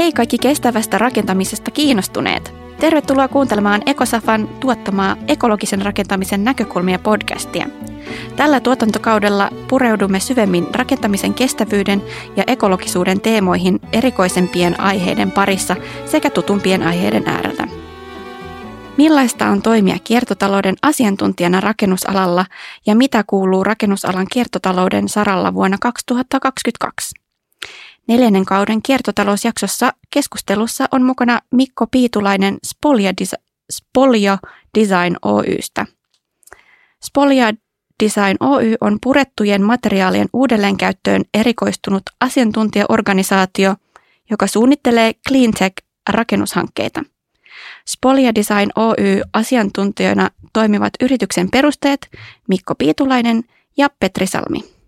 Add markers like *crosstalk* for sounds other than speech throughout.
Hei kaikki kestävästä rakentamisesta kiinnostuneet! Tervetuloa kuuntelemaan Ekosafan tuottamaa ekologisen rakentamisen näkökulmia podcastia. Tällä tuotantokaudella pureudumme syvemmin rakentamisen kestävyyden ja ekologisuuden teemoihin erikoisempien aiheiden parissa sekä tutumpien aiheiden äärellä. Millaista on toimia kiertotalouden asiantuntijana rakennusalalla ja mitä kuuluu rakennusalan kiertotalouden saralla vuonna 2022? Neljännen kauden kiertotalousjaksossa keskustelussa on mukana Mikko Piitulainen Spolia, Desi- Spolia Design Oystä. Spolia Design Oy on purettujen materiaalien uudelleenkäyttöön erikoistunut asiantuntijaorganisaatio, joka suunnittelee cleantech-rakennushankkeita. Spolia Design Oy asiantuntijoina toimivat yrityksen perusteet Mikko Piitulainen ja Petri Salmi.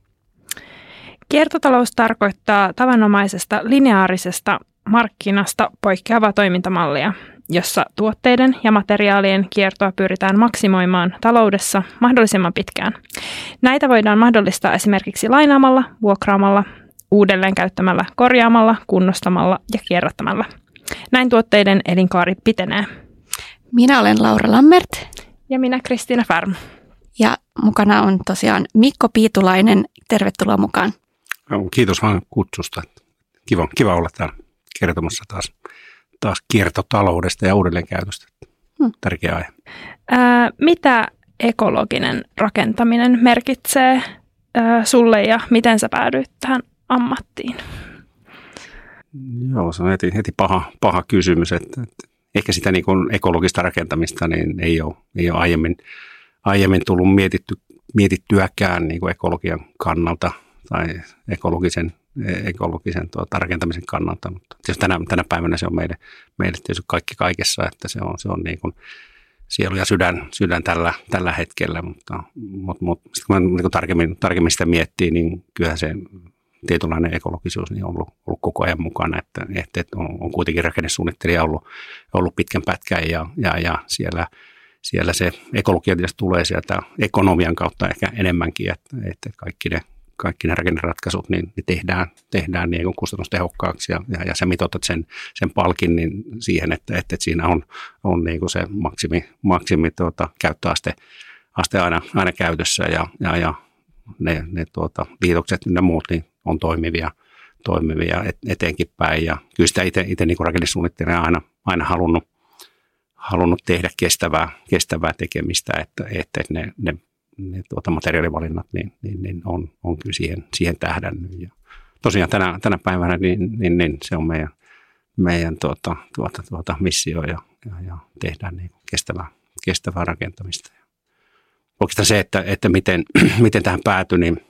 Kiertotalous tarkoittaa tavanomaisesta lineaarisesta markkinasta poikkeavaa toimintamallia, jossa tuotteiden ja materiaalien kiertoa pyritään maksimoimaan taloudessa mahdollisimman pitkään. Näitä voidaan mahdollistaa esimerkiksi lainaamalla, vuokraamalla, uudelleen käyttämällä, korjaamalla, kunnostamalla ja kierrättämällä. Näin tuotteiden elinkaari pitenee. Minä olen Laura Lammert. Ja minä Kristiina Färm. Ja mukana on tosiaan Mikko Piitulainen. Tervetuloa mukaan. Kiitos vaan kutsusta. Kiva, kiva olla täällä kertomassa taas, taas kiertotaloudesta ja uudelleenkäytöstä. Hmm. Tärkeä aihe. Ää, mitä ekologinen rakentaminen merkitsee ää, sulle ja miten sä päädyit tähän ammattiin? Joo, se on heti, heti paha, paha kysymys. Että, että ehkä sitä niin kuin ekologista rakentamista niin ei ole, ei ole aiemmin, aiemmin tullut mietitty, mietittyäkään niin kuin ekologian kannalta tai ekologisen, ekologisen tuota, rakentamisen kannalta. Mutta tänä, tänä päivänä se on meille, meille tietysti kaikki kaikessa, että se on, se on niin kuin sielu ja sydän, sydän tällä, tällä hetkellä, mutta, mutta, mutta sitten kun niin tarkemmin, tarkemmin sitä miettii, niin kyllähän se tietynlainen ekologisuus niin on ollut, ollut koko ajan mukana, että, että on, on kuitenkin rakennesuunnittelija ollut, ollut pitkän pätkän ja, ja, ja siellä, siellä se ekologia tietysti tulee sieltä ekonomian kautta ehkä enemmänkin, että, että kaikki ne kaikki ne rakenneratkaisut niin, niin tehdään, tehdään niin kuin kustannustehokkaaksi ja, ja, ja sä mitoitat sen, sen palkin niin siihen, että, että, että siinä on, on niin kuin se maksimi, maksimi tuota, käyttöaste aste aina, aina käytössä ja, ja, ja ne, ne tuota, liitokset ja muut niin on toimivia, toimivia et, eteenkin päin. Ja kyllä sitä itse, niin rakennesuunnittelijana aina, aina halunnut, halunnut tehdä kestävää, kestävää tekemistä, että, että ne, ne ne tuota, materiaalivalinnat niin, niin, niin on, on kyllä siihen, siihen tähdännyt. Ja tosiaan tänä, tänä päivänä niin, niin, niin se on meidän, meidän tuota, tuota, tuota, missio ja, ja, ja tehdään niin kestävää, kestävää rakentamista. Oikeastaan se, että, että miten, *clears throat* miten tähän päätyi, niin,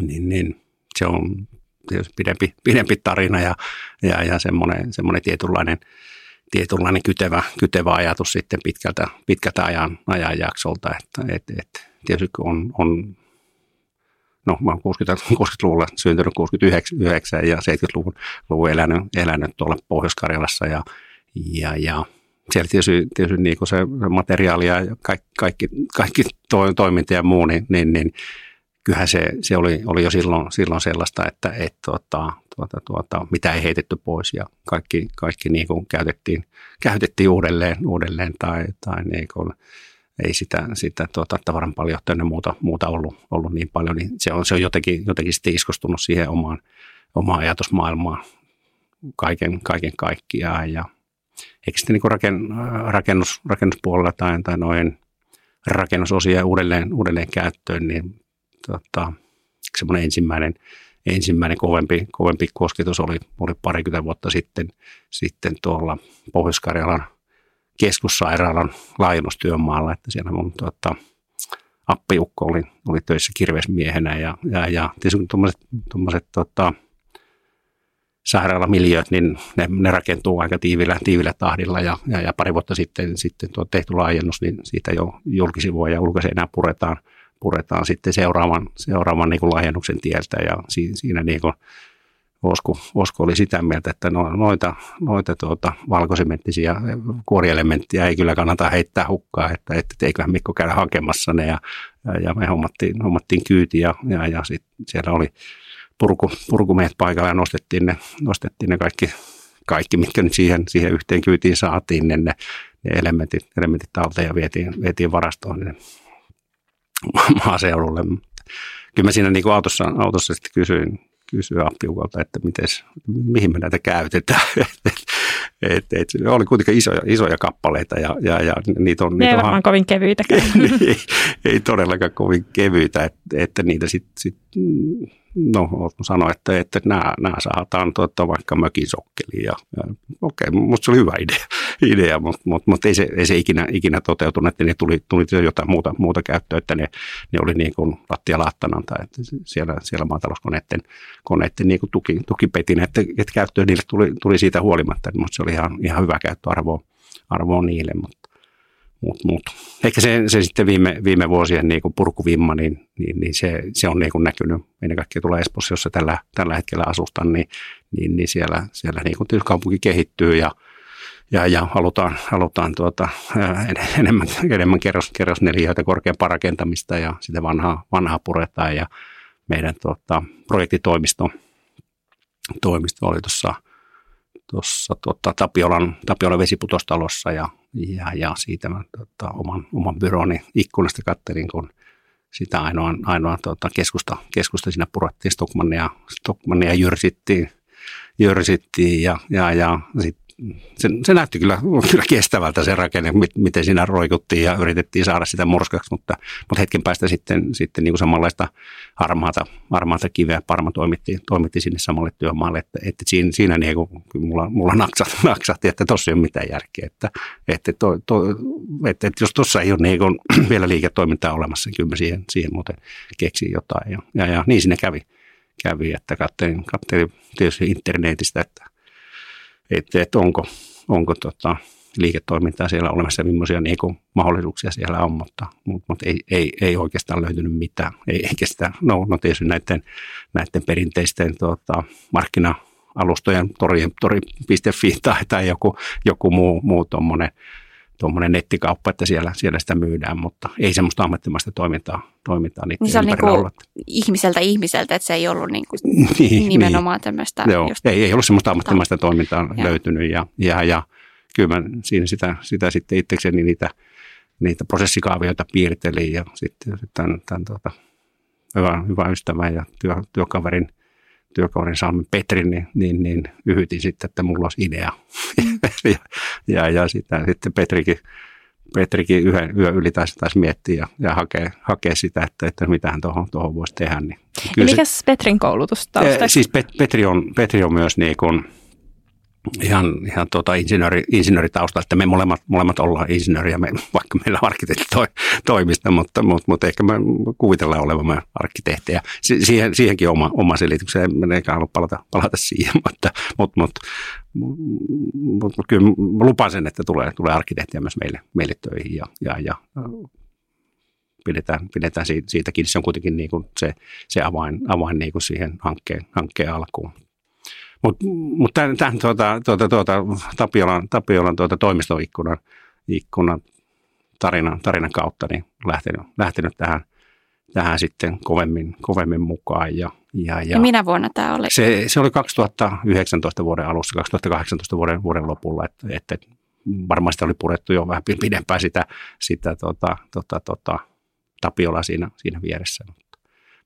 niin, niin se on pidempi, pidempi tarina ja, ja, ja semmoinen, semmoinen tietynlainen, tietynlainen kytevä, kytevä ajatus sitten pitkältä, pitkältä ajan, ajanjaksolta, että et, et, tietysti on, on no mä oon 60, 60-luvulla *laughs* syntynyt 69 ja 70-luvun luvun elänyt, elänyt tuolla Pohjois-Karjalassa ja, ja, ja siellä tietysti, tietysti niin se materiaali ja kaikki, kaikki, kaikki toiminta ja muu, niin, niin, niin kyllähän se, se oli, oli jo silloin, silloin sellaista, että et, tuota, tuota, tuota, mitä ei heitetty pois ja kaikki, kaikki niin kuin käytettiin, käytettiin uudelleen, uudelleen tai, tai niin kuin, ei sitä, sitä tuota, tavaran paljon ja muuta, muuta ollut, ollut, niin paljon, niin se on, se on jotenkin, jotenkin sitten iskostunut siihen omaan, omaan ajatusmaailmaan kaiken, kaiken kaikkiaan ja eikö sitten niin raken, rakennus, rakennuspuolella tai, tai noin rakennusosia uudelleen, uudelleen käyttöön, niin tota, semmoinen ensimmäinen, ensimmäinen kovempi, kovempi kosketus oli, oli parikymmentä vuotta sitten, sitten tuolla Pohjois-Karjalan keskussairaalan laajennustyömaalla, että siellä mun tota, appiukko oli, oli töissä kirvesmiehenä ja, ja, ja tuommoiset tota, sairaalamiljööt, niin ne, ne rakentuu aika tiivillä, tiivillä tahdilla ja, ja, ja, pari vuotta sitten, sitten tuo tehty laajennus, niin siitä jo julkisivua ja ulkoiseinää puretaan – puretaan sitten seuraavan, seuraavan niin kuin tieltä. Ja siinä niin kuin Osko, Osko oli sitä mieltä, että no, noita, noita tuota, valkosementtisiä kuorielementtiä ei kyllä kannata heittää hukkaa, että, että eiköhän Mikko käydä hakemassa ne ja, ja, me hommattiin, hommattiin kyyti ja, ja, ja sit siellä oli purku, purkumiehet paikalla ja nostettiin ne, nostettiin ne kaikki, kaikki, mitkä nyt siihen, siihen yhteen kyytiin saatiin, ne, ne elementit, elementit talteen ja vietiin, vietiin varastoon. niin *laughs* maaseudulle. Kyllä mä siinä niin autossa, autossa sitten kysyin, kysyin appiukolta, että mites, mihin me näitä käytetään. *laughs* et, et, oli kuitenkin isoja, isoja kappaleita ja, ja, ja niitä on... Ne ei varmaan kovin kevyitä. *laughs* ei, ei todellakaan kovin kevyitä, että, että niitä sitten sit, no sanoa, että, että nämä, nämä saataan tuota, vaikka mökin sokkeliin. Ja, ja, okei, okay, musta se oli hyvä idea, *laughs* idea mutta, mutta, mutta ei, se, ei se ikinä, ikinä toteutunut, että ne tuli, tuli jotain muuta, muuta käyttöä, että ne, ne oli niin kuin lattialaattana tai että siellä, siellä maatalouskoneiden koneiden niin kuin tuki, tukipetin, että, että käyttöä niille tuli, tuli siitä huolimatta, mutta se oli ihan, ihan hyvä käyttöarvo arvo niille, mutta mut, mut. Ehkä se, se sitten viime, viime vuosien niin kuin purkuvimma, niin, niin, niin se, se, on niin kuin näkynyt ennen kaikkea tuolla Espoossa, jossa tällä, tällä hetkellä asustan, niin, niin, niin siellä, siellä niin kuin kaupunki kehittyy ja, ja, ja halutaan, halutaan tuota, enemmän, enemmän kerros, kerrosneliöitä, korkeampaa rakentamista ja sitä vanhaa, vanhaa puretaan ja meidän tuota, projektitoimisto toimisto oli tuossa tuossa tuota, Tapiolan, Tapiolan vesiputostalossa ja, ja, ja siitä mä tuota, oman, oman byroni ikkunasta kattelin, kun sitä ainoa, ainoa tuota, keskusta, keskusta siinä purattiin Stockmannia, Stockmannia jyrsittiin, jyrsittiin ja, ja, ja sit se, se näytti kyllä, kyllä kestävältä se rakenne, miten siinä roikuttiin ja yritettiin saada sitä murskaksi, mutta, mutta hetken päästä sitten, sitten niin kuin samanlaista harmaata, harmaata kiveä Parma toimitti, toimitti sinne samalle työmaalle, että, että siinä, siinä niin kuin, mulla, mulla naksahti, *laughs* naksahti, että tuossa ei ole mitään järkeä, että, että, to, to, että, että jos tuossa ei ole niin kuin, *clears throat* vielä liiketoimintaa olemassa, niin kyllä mä siihen, siihen muuten keksin jotain. Ja, ja, ja niin sinne kävi, kävi että katselin, katselin tietysti internetistä, että että, että onko, onko tota, liiketoimintaa siellä olemassa ja millaisia niin mahdollisuuksia siellä on, mutta, mutta, mutta ei, ei, ei, oikeastaan löytynyt mitään. Ei, eikä sitä, no, no tietysti näiden, näiden perinteisten tota, markkina alustojen tori.fi tai, tai joku, joku muu, muu tuommoinen tuommoinen nettikauppa, että siellä, siellä sitä myydään, mutta ei semmoista ammattimaista toimintaa, toimintaa niiden niin se on niin kuin ihmiseltä ihmiseltä, että se ei ollut *laughs* niin kuin niin, nimenomaan niin. tämmöistä. Joo, just ei, ei ollut semmoista ammattimaista toimintaa ja. löytynyt ja, ja, ja kyllä mä siinä sitä, sitä sitten itsekseni niitä, niitä prosessikaavioita piirtelin ja sitten tämän, tämän tuota, hyvän, hyvän ystävän ja työ, työkaverin – työkaverin Salmen Petrin, niin, niin, niin yhytin sitten, että mulla olisi idea. *laughs* Ja, ja, ja sitä, sitten Petrikin, Petrikin yhden yön yli taisi, taisi miettiä ja, ja hakea, hakea sitä, että, että mitähän tuohon, tuohon voisi tehdä. Niin ja mikä se, Petrin koulutus tausta? Siis Pet, Petri, on, Petri on myös niin kuin, ihan, ihan tuota insinööri, insinööritausta, että me molemmat, molemmat ollaan insinööriä, me, *laughs* vaikka meillä on arkkitehti toi, toimista, mutta, mutta, mutta, ehkä me kuvitellaan olevamme arkkitehtejä. Si, siihen, siihenkin oma, oma selitykseen, en eikä halua palata, palata siihen, *laughs* mutta, mutta, mutta, mutta kyllä lupaan sen, että tulee, tulee arkkitehtiä myös meille, meille töihin ja, ja, ja pidetään, pidetään siitä, siitäkin. Se on kuitenkin niin kuin se, se avain, avain niin kuin siihen hankkeen, hankkeen alkuun. Mutta mut tämän, tämän tuota, tuota, tuota, Tapiolan, Tapiolan tuota toimistoikkunan ikkunan tarinan, tarinan kautta niin lähtenyt, lähtenyt tähän, tähän sitten kovemmin, kovemmin mukaan. Ja, ja, ja, ja minä vuonna tämä oli? Se, se oli 2019 vuoden alussa, 2018 vuoden, vuoden lopulla, että, että varmasti oli purettu jo vähän pidempään sitä, sitä tota, tota, tota, Tapiola siinä, siinä vieressä. Mutta,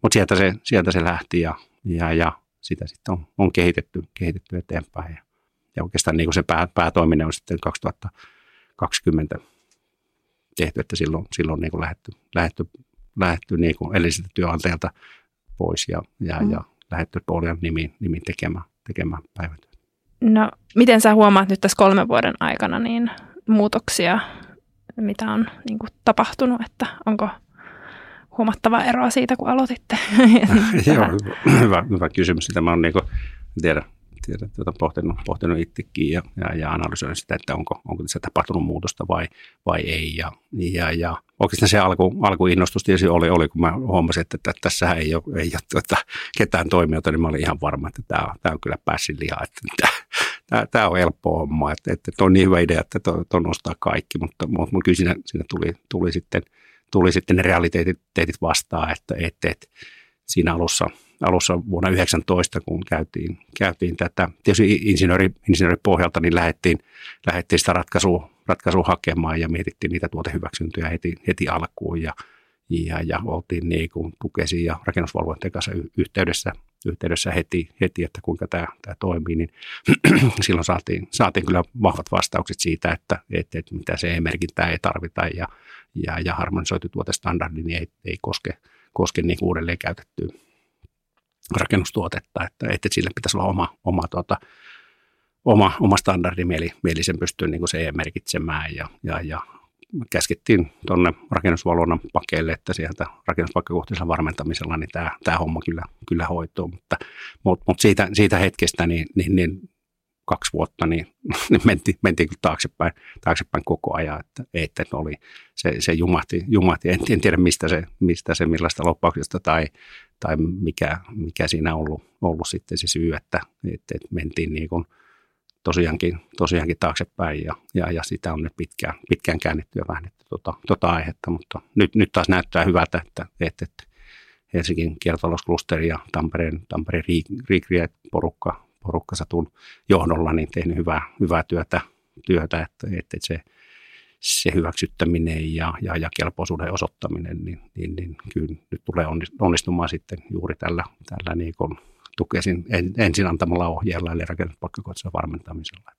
mutta sieltä, se, sieltä se lähti ja, ja, ja sitä sitten on, on kehitetty, kehitetty eteenpäin. Ja, ja oikeastaan niin kuin se pää, päätoiminen on sitten 2020 tehty, että silloin, silloin niin kuin lähetty, lähetty, lähetty niin kuin edelliseltä työnantajalta pois ja, ja, mm. ja lähetty Polian nimiin, nimiin tekemään, tekemään päivätyötä. No, miten sä huomaat nyt tässä kolmen vuoden aikana niin muutoksia, mitä on niin kuin tapahtunut, että onko huomattavaa eroa siitä, kun aloititte? *laughs* Joo, hyvä, hyvä kysymys. Sitä mä oon niin tiedä, tiedä tuota, pohtinut, pohtinut itsekin ja, ja, ja analysoinut sitä, että onko, onko tässä tapahtunut muutosta vai, vai ei. Ja, ja, ja oikeastaan se alku, alkuinnostus tietysti oli, oli, kun mä huomasin, että, että tässä ei ole, ei ole tuota, ketään toimijoita, niin mä olin ihan varma, että tämä tämä on kyllä päässyt lihaa, että tämä, tämä, on helppo homma, että, että, että on niin hyvä idea, että tuon nostaa kaikki, mutta, mutta kyllä siinä, siinä tuli, tuli sitten – tuli sitten ne realiteetit vastaan, että, että, että siinä alussa, alussa vuonna 19, kun käytiin, käytiin tätä, tietysti insinööri, insinööripohjalta, niin lähdettiin, lähdettiin sitä ratkaisua, ratkaisua hakemaan ja mietittiin niitä tuotehyväksyntöjä heti, heti alkuun ja, ja, ja oltiin niin kuin tukesin ja rakennusvalvontojen kanssa yhteydessä, yhteydessä heti, heti, että kuinka tämä, tämä toimii, niin *clears throat* silloin saatiin, saatiin kyllä vahvat vastaukset siitä, että, että, että mitä se e-merkintää ei tarvita ja, ja, ja harmonisoitu tuotestandardi niin ei, ei koske, koske niin uudelleen käytettyä rakennustuotetta, että, että sille pitäisi olla oma, oma, tuota, oma, oma standardi, mieli, mieli sen pystyy niin kuin se merkitsemään ja, ja, ja käskettiin tuonne rakennusvalvonnan pakeille, että sieltä rakennuspaikkakohtaisella varmentamisella niin tämä, tämä homma kyllä, kyllä hoituu, mutta, mutta, mutta siitä, siitä hetkestä niin, niin, niin kaksi vuotta, niin, *laughs* niin mentiin, mentiin kyllä taaksepäin, taaksepäin koko ajan, että, että oli, se, se jumahti, jumahti. En, en tiedä mistä se, mistä se millaista loppauksesta tai, tai mikä, mikä siinä on ollut, ollut sitten se syy, että, että, että mentiin niin kuin tosiaankin, tosiaankin taaksepäin ja, ja, ja sitä on nyt pitkään, pitkään käännetty ja vähennetty tota, tota aihetta, mutta nyt, nyt taas näyttää hyvältä, että, että, että Helsingin kiertotalousklusteri ja Tampereen, Tampereen Riikriä porukka, satun johdolla niin tehnyt hyvää, hyvää työtä, työtä että, että se, se hyväksyttäminen ja, ja, ja kelpoisuuden osoittaminen, niin, niin, niin kyllä nyt tulee onnistumaan sitten juuri tällä, tällä niin tukesin en, ensin antamalla ohjeella, eli rakennuspakkakohtaisella varmentamisella.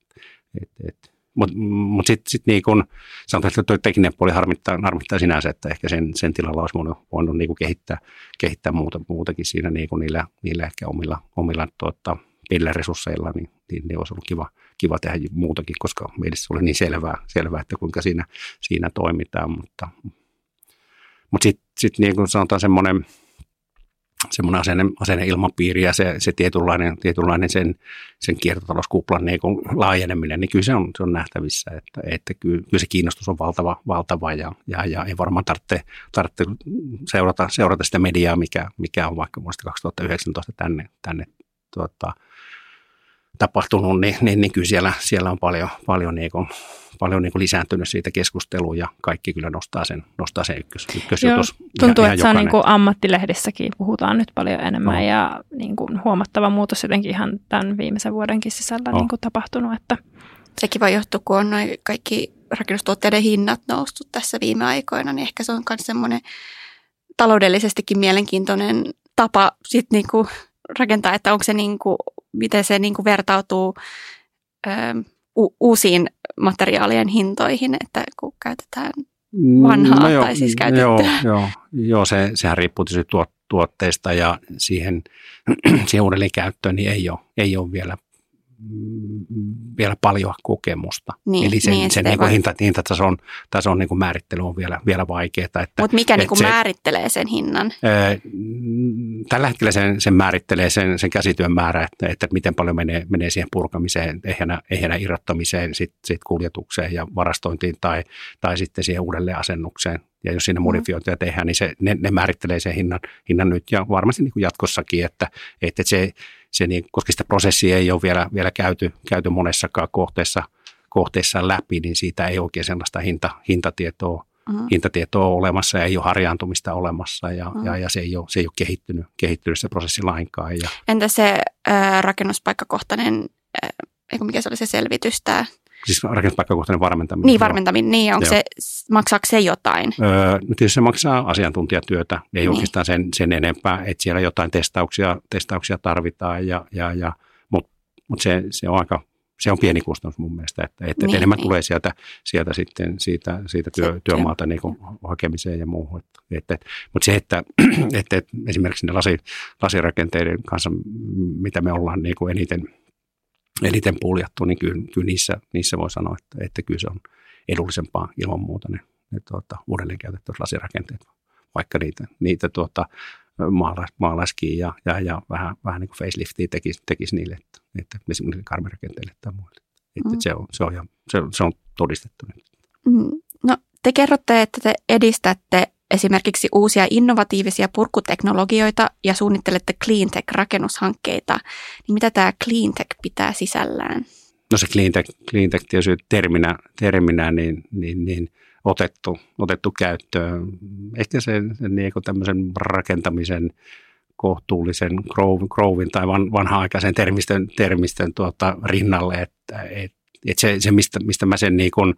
Mutta mut sitten sit niin kun, sanotaan, että tuo tekninen puoli harmittaa, harmittaa sinänsä, että ehkä sen, sen tilalla olisi voinut, voinut niin kehittää, kehittää muuta, muutakin siinä niin niillä, niillä ehkä omilla, omilla tuota, resursseilla, niin, niin, niin olisi ollut kiva, kiva tehdä muutakin, koska meille oli niin selvää, selvää että kuinka siinä, siinä toimitaan. Mutta, mutta sitten sit niin kuin sanotaan semmoinen, semmoinen asenne, asenneilmapiiri ja se, se tietynlainen, tietynlainen sen, sen kiertotalouskuplan niin laajeneminen, niin kyllä se on, se on nähtävissä, että, että kyllä, kyllä, se kiinnostus on valtava, valtava ja, ja, ja ei varmaan tarvitse, tarvitse seurata, seurata sitä mediaa, mikä, mikä on vaikka vuodesta 2019 tänne, tänne tuota, tapahtunut, niin, niin, niin kyllä siellä, siellä on paljon, paljon, niin paljon niin kuin lisääntynyt siitä keskustelua ja kaikki kyllä nostaa sen, nostaa sen ykkös, ykkösjutus. Joo, tuntuu, ihan, että ihan se on niin kuin ammattilehdissäkin puhutaan nyt paljon enemmän no. ja niin kuin huomattava muutos jotenkin ihan tämän viimeisen vuodenkin sisällä no. niin kuin tapahtunut. Että. Sekin voi johtua, kun on noin kaikki rakennustuotteiden hinnat noussut tässä viime aikoina, niin ehkä se on myös semmoinen taloudellisestikin mielenkiintoinen tapa sit niinku rakentaa, että onko se niinku miten se niin kuin vertautuu ö, u- uusiin materiaalien hintoihin, että kun käytetään vanhaa no joo, tai siis käytettyä. Joo, joo, joo se, sehän riippuu tietysti tuotteista ja siihen, *clears throat* siihen uudelleen käyttöön niin ei ole, ei ole vielä vielä paljon kokemusta. Niin, Eli sen, niin, sen niin kuin hinta, hintatason tason niin kuin määrittely on vielä, vielä vaikeaa. Mutta mikä niin kuin se, määrittelee sen hinnan? Ää, tällä hetkellä sen, sen määrittelee sen, sen käsityön määrä, että, että miten paljon menee, menee siihen purkamiseen, ehjänä, ehjänä irrottamiseen, sit, sit kuljetukseen ja varastointiin tai, tai sitten siihen uudelleen asennukseen. Ja jos siinä mm. modifiointia tehdään, niin se, ne, ne määrittelee sen hinnan, hinnan nyt ja varmasti niin kuin jatkossakin, että, että se, se niin, koska sitä prosessia ei ole vielä, vielä käyty, käyty monessakaan kohteessa, kohteessa läpi, niin siitä ei oikein sellaista hinta, hintatietoa, mm-hmm. hintatietoa ole olemassa ja ei ole harjaantumista olemassa ja, mm-hmm. ja, ja se, ei ole, se ei ole kehittynyt, kehittynyt se prosessi lainkaan. Ja. Entä se äh, rakennuspaikkakohtainen, äh, mikä se oli se selvitys, tämä Siis rakennuspaikkakohtainen varmentaminen. Niin, varmentaminen, niin. Onko se, maksaako se jotain? Öö, no tietysti se maksaa asiantuntijatyötä, ei niin. oikeastaan sen, sen enempää, että siellä jotain testauksia, testauksia tarvitaan, ja, ja, ja, mutta mut se, se on aika se on pieni kustannus mun mielestä, että, että niin, enemmän niin. tulee sieltä, sieltä sitten siitä, siitä työ, työmaalta niin kuin hakemiseen ja muuhun. Että, että, mutta se, että, *clears throat* että, että esimerkiksi ne lasi, lasirakenteiden kanssa, mitä me ollaan niin kuin eniten – eniten puljattu, niin kyllä, kyllä niissä, niissä voi sanoa, että, että kyllä se on edullisempaa ilman muuta ne, ne tuota, uudelleen käytettävät lasirakenteet, vaikka niitä, niitä tuota, maalais, maalaiskin ja, ja, ja vähän, vähän niin kuin faceliftia tekisi, tekisi niille, että, että esimerkiksi karmirakenteille tai muille. Että, mm. se, on, se, on, se, se on todistettu nyt. Mm. No, te kerrotte, että te edistätte esimerkiksi uusia innovatiivisia purkuteknologioita ja suunnittelette cleantech-rakennushankkeita, niin mitä tämä cleantech pitää sisällään? No se cleantech, cleantech tietysti terminä, terminä niin, niin, niin otettu, otettu käyttöön. Ehkä se, niin tämmöisen rakentamisen kohtuullisen Grovin tai van, vanha-aikaisen termistön, termistön tuota, rinnalle, että et, et se, se mistä, mistä mä sen niin kuin,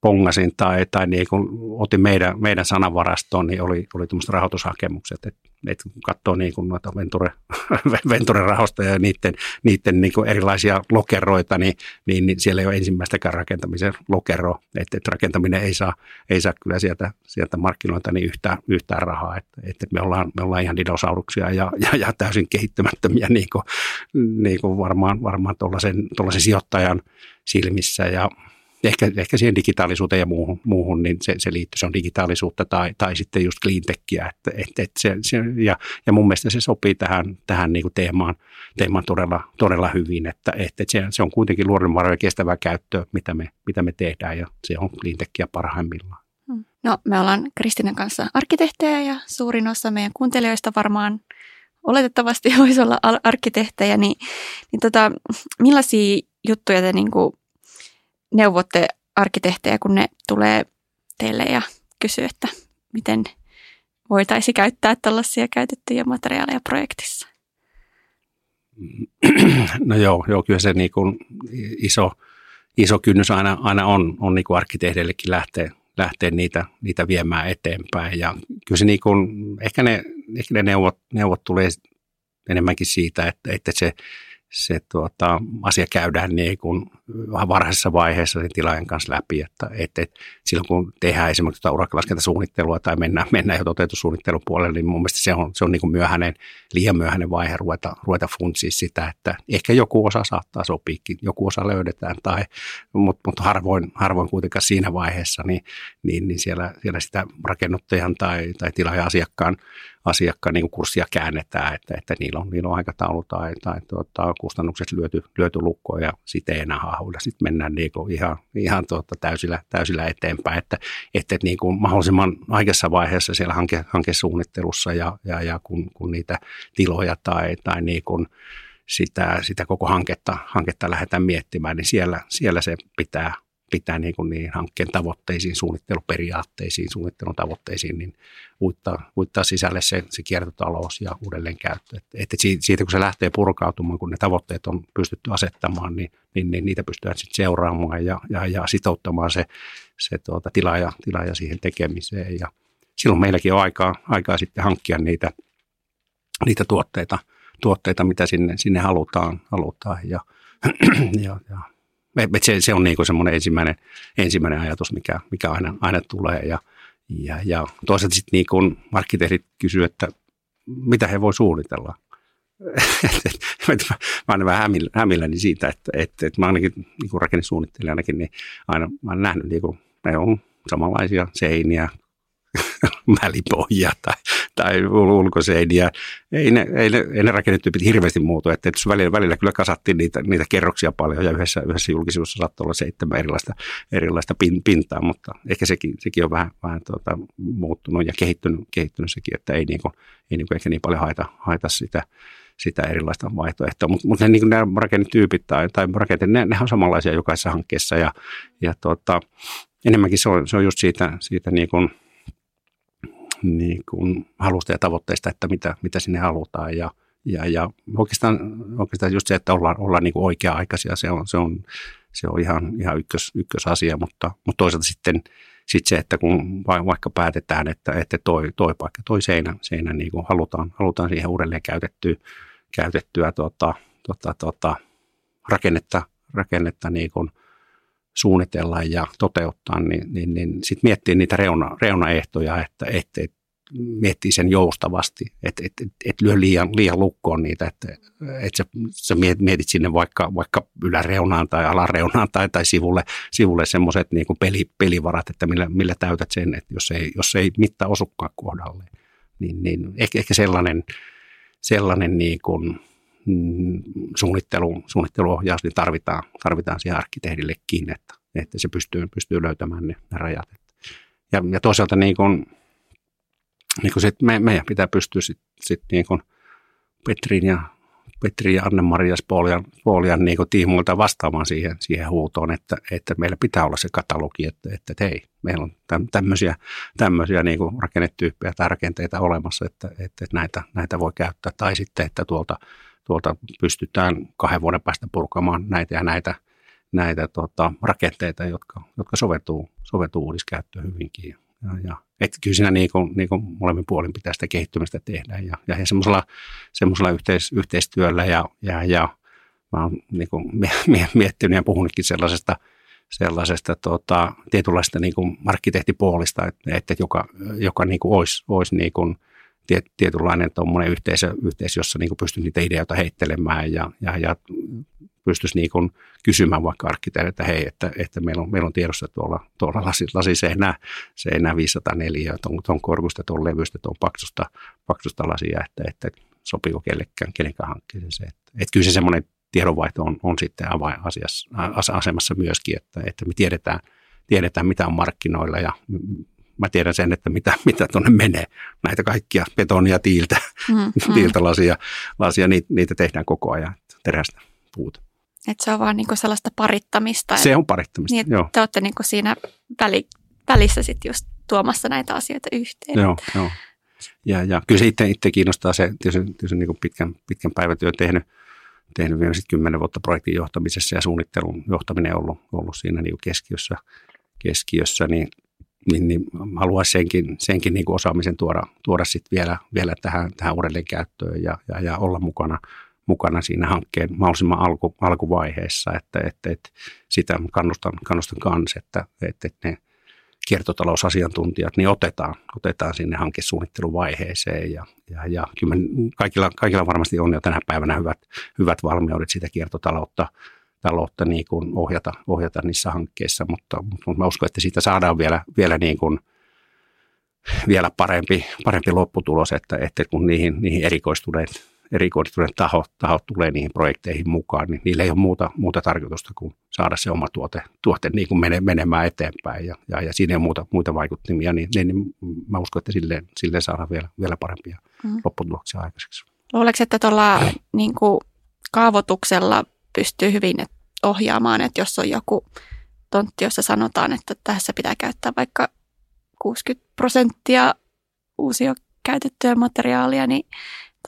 pongasin tai, tai niin kuin otin meidän, meidän sanavarastoon, niin oli, oli tuommoiset rahoitushakemukset, että et katsoo niin kuin noita Venture, *laughs* Venture-rahoista ja niiden, niiden niin erilaisia lokeroita, niin, niin, niin, siellä ei ole ensimmäistäkään rakentamisen lokeroa, että, että rakentaminen ei saa, ei saa kyllä sieltä, sieltä markkinoilta niin yhtään, yhtään rahaa, että, että me, ollaan, me ollaan ihan dinosauruksia ja, ja, ja täysin kehittymättömiä niin kuin, niin kuin varmaan, varmaan tuollaisen sijoittajan silmissä ja ehkä, ehkä siihen digitaalisuuteen ja muuhun, muuhun niin se, se liittyy, se on digitaalisuutta tai, tai sitten just cleantechia, että, että, että se, se, ja, ja mun mielestä se sopii tähän, tähän niin kuin teemaan, teemaan todella, todella hyvin, että, että se, se on kuitenkin luonnonvarojen kestävää käyttöä, mitä me, mitä me tehdään ja se on cleantechia parhaimmillaan. Hmm. No me ollaan Kristinen kanssa arkkitehtejä ja suurin osa meidän kuuntelijoista varmaan oletettavasti *laughs* voisi olla arkkitehtejä, niin, niin tota, millaisia juttuja te niin kuin neuvotte arkkitehtejä, kun ne tulee teille ja kysyy, että miten voitaisiin käyttää tällaisia käytettyjä materiaaleja projektissa? No joo, joo kyllä se niin kuin iso, iso kynnys aina, aina on, on niin kuin arkkitehdeillekin lähteä, lähteä niitä, niitä viemään eteenpäin. Ja kyllä se niin kuin, ehkä ne, ehkä ne neuvot, neuvot tulee enemmänkin siitä, että, että se se tuota, asia käydään niin kuin varhaisessa vaiheessa sen tilaajan kanssa läpi, että, että, että silloin kun tehdään esimerkiksi tuota urakkalaskentasuunnittelua tai mennään, mennään jo toteutussuunnittelun puolelle, niin mun mielestä se on, se on niin kuin myöhäinen, liian myöhäinen vaihe ruveta, ruveta funtsia sitä, että ehkä joku osa saattaa sopiikin, joku osa löydetään, tai, mutta, mutta harvoin, harvoin kuitenkaan siinä vaiheessa, niin, niin, niin siellä, siellä sitä rakennuttajan tai, tai tilaajan asiakkaan asiakkaan niin kurssia käännetään, että, että niillä, on, niillä on aikataulu tai, tai tuota, kustannukset lyöty, lyöty lukkoon ja sitten ei enää hahvuda. Sitten mennään niin kuin ihan, ihan tuota, täysillä, täysillä eteenpäin, että, että, että niin kuin mahdollisimman aikaisessa vaiheessa siellä hanke, hankesuunnittelussa ja, ja, ja kun, kun niitä tiloja tai, tai niin kuin sitä, sitä koko hanketta, hanketta lähdetään miettimään, niin siellä, siellä se pitää pitää niin, kuin niin hankkeen tavoitteisiin, suunnitteluperiaatteisiin, suunnittelun tavoitteisiin, niin uittaa, uittaa sisälle se, se kiertotalous ja uudelleenkäyttö. Että, että siitä kun se lähtee purkautumaan, kun ne tavoitteet on pystytty asettamaan, niin, niin, niin niitä pystytään sitten seuraamaan ja, ja, ja sitouttamaan se, se tuota, tilaaja, tilaaja siihen tekemiseen. Ja silloin meilläkin on aikaa, aikaa sitten hankkia niitä, niitä tuotteita, tuotteita, mitä sinne, sinne halutaan, halutaan ja, *clears throat* ja, ja se, se on niin semmoinen ensimmäinen, ensimmäinen ajatus, mikä, mikä aina, aina tulee. Ja, ja, ja toisaalta sitten niin kuin arkkitehdit kysyy, että mitä he voi suunnitella. *laughs* mä olen vähän hämilläni siitä, että, että, että mä ainakin niin rakennesuunnittelijanakin, niin aina mä olen nähnyt, niin kuin, ne on samanlaisia seiniä, *laughs* välipohjia tai, tai ulkoseiniä. Ei ne, ei ne, ei ne rakennetyypit hirveästi muutu. Että, välillä, välillä kyllä kasattiin niitä, niitä kerroksia paljon ja yhdessä, yhdessä julkisuudessa saattoi olla seitsemän erilaista, erilaista pin, pintaa, mutta ehkä sekin, sekin on vähän, vähän tuota, muuttunut ja kehittynyt, kehittynyt sekin, että ei, niin kuin, ei niin kuin ehkä niin paljon haita, haita sitä, sitä erilaista vaihtoehtoa. Mutta mut ne, niin nämä rakennetyypit tai, tai rakenteet, ne, ne on samanlaisia jokaisessa hankkeessa ja, ja tuota, enemmänkin se on, se on just siitä, siitä niin kuin, niin kuin halusta ja tavoitteista, että mitä, mitä sinne halutaan. Ja, ja, ja oikeastaan, oikeastaan just se, että ollaan, ollaan niin kuin oikea-aikaisia, se on, se on, se on ihan, ihan ykkös, ykkösasia, mutta, mutta toisaalta sitten sit se, että kun vaikka päätetään, että, että toi, toi paikka, toi seinä, seinä niin kuin halutaan, halutaan siihen uudelleen käytettyä, käytettyä tota, tota, tota, rakennetta, rakennetta niin kuin – suunnitella ja toteuttaa, niin, niin, niin sitten miettii niitä reuna, reunaehtoja, että et, et, miettii sen joustavasti, että et, et, et lyö liian, liian lukkoon niitä, että et sä, sä mietit sinne vaikka, vaikka yläreunaan tai alareunaan tai, tai sivulle, sivulle semmoiset niin peli, pelivarat, että millä, millä täytät sen, että jos ei, jos ei mitta osukaan kohdalle, niin, niin ehkä, ehkä sellainen, sellainen niin kuin, Mm, suunnittelu, suunnitteluohjaus, niin tarvitaan, tarvitaan siihen arkkitehdillekin, että, että se pystyy, pystyy löytämään ne, ne rajat. Ja, ja toisaalta niin kuin, niin kuin sit me, meidän pitää pystyä sitten sit niin kuin Petrin ja Petri ja Anne-Maria Spolian, Spolian niin tiimoilta vastaamaan siihen, siihen huutoon, että, että meillä pitää olla se katalogi, että, että, että hei, meillä on tämmöisiä, tämmöisiä niin rakennetyyppejä tai rakenteita olemassa, että, että näitä, näitä voi käyttää. Tai sitten, että tuolta, tuolta pystytään kahden vuoden päästä purkamaan näitä ja näitä, näitä tota, rakenteita, jotka, jotka soveltuu, soveltuu uudiskäyttöön hyvinkin. Ja, ja, että kyllä siinä niin kuin, niin kuin molemmin puolin pitää sitä kehittymistä tehdä ja, ja, ja semmoisella, semmoisella yhteis, yhteistyöllä ja, ja, ja mä oon niin kuin miettinyt ja puhunutkin sellaisesta, sellaisesta tota, tietynlaista niin kuin arkkitehtipuolista, että, että joka, joka niin kuin olisi, olisi niin kuin tietynlainen yhteisö, yhteisö, jossa niin pystyy niitä ideoita heittelemään ja, ja, ja pystyisi niin kuin kysymään vaikka arkkitehdiltä, että hei, että, että meillä, on, meillä on tiedossa tuolla, tuolla lasi, lasiseinää, seinää 504, tuon, tuon korkusta, tuon levystä, tuon paksusta, paksusta lasia, että, että sopiiko kellekään, kenenkään hankkeeseen se. Että, että kyllä se semmoinen tiedonvaihto on, on sitten avainasemassa myöskin, että, että me tiedetään, tiedetään, mitä on markkinoilla ja mä tiedän sen, että mitä, *laughs* mitä tuonne menee. Näitä kaikkia betonia, tiiltä, mm, tiiltä lasia, lasia niitä, niitä tehdään koko ajan, terästä, puuta. Että se on vaan niinku sellaista parittamista. Se on parittamista, niin, joo. Te olette niinku siinä väli, välissä sitten just tuomassa näitä asioita yhteen. Joo, joo. Ja, ja kyllä se itse, itse kiinnostaa se, tietysti, tietysti niin kuin pitkän, pitkän päivätyön tehnyt, tehnyt vielä sitten kymmenen vuotta projektin johtamisessa ja suunnittelun johtaminen on ollut, ollut siinä niin keskiössä, keskiössä niin, niin, niin haluaisin senkin, senkin niin kuin osaamisen tuoda, tuoda sitten vielä, vielä tähän, tähän uudelleenkäyttöön ja, ja, ja olla mukana, mukana siinä hankkeen mahdollisimman alku, alkuvaiheessa, että, että, että sitä kannustan, kannustan kanssa, että, että, että ne kiertotalousasiantuntijat niin otetaan, otetaan sinne hankesuunnitteluvaiheeseen ja, ja, ja kyllä kaikilla, kaikilla varmasti on jo tänä päivänä hyvät, hyvät valmiudet sitä kiertotaloutta taloutta niin kuin ohjata, ohjata niissä hankkeissa, mutta, mutta mä uskon, että siitä saadaan vielä, vielä niin kuin, vielä parempi, parempi lopputulos, että, että kun niihin, niihin erikoistuneet erikoistuneet tahot, tahot tulee niihin projekteihin mukaan, niin niillä ei ole muuta, muuta tarkoitusta kuin saada se oma tuote, tuote niin kuin mene, menemään eteenpäin ja, ja, ja siinä ei ole muuta, muita vaikuttimia, niin, niin, niin mä uskon, että silleen, silleen saadaan vielä, vielä parempia mm. lopputuloksia aikaiseksi. Luuleeko, että tuolla niin kuin kaavoituksella pystyy hyvin ohjaamaan, että jos on joku tontti, jossa sanotaan, että tässä pitää käyttää vaikka 60 prosenttia uusia käytettyä materiaalia, niin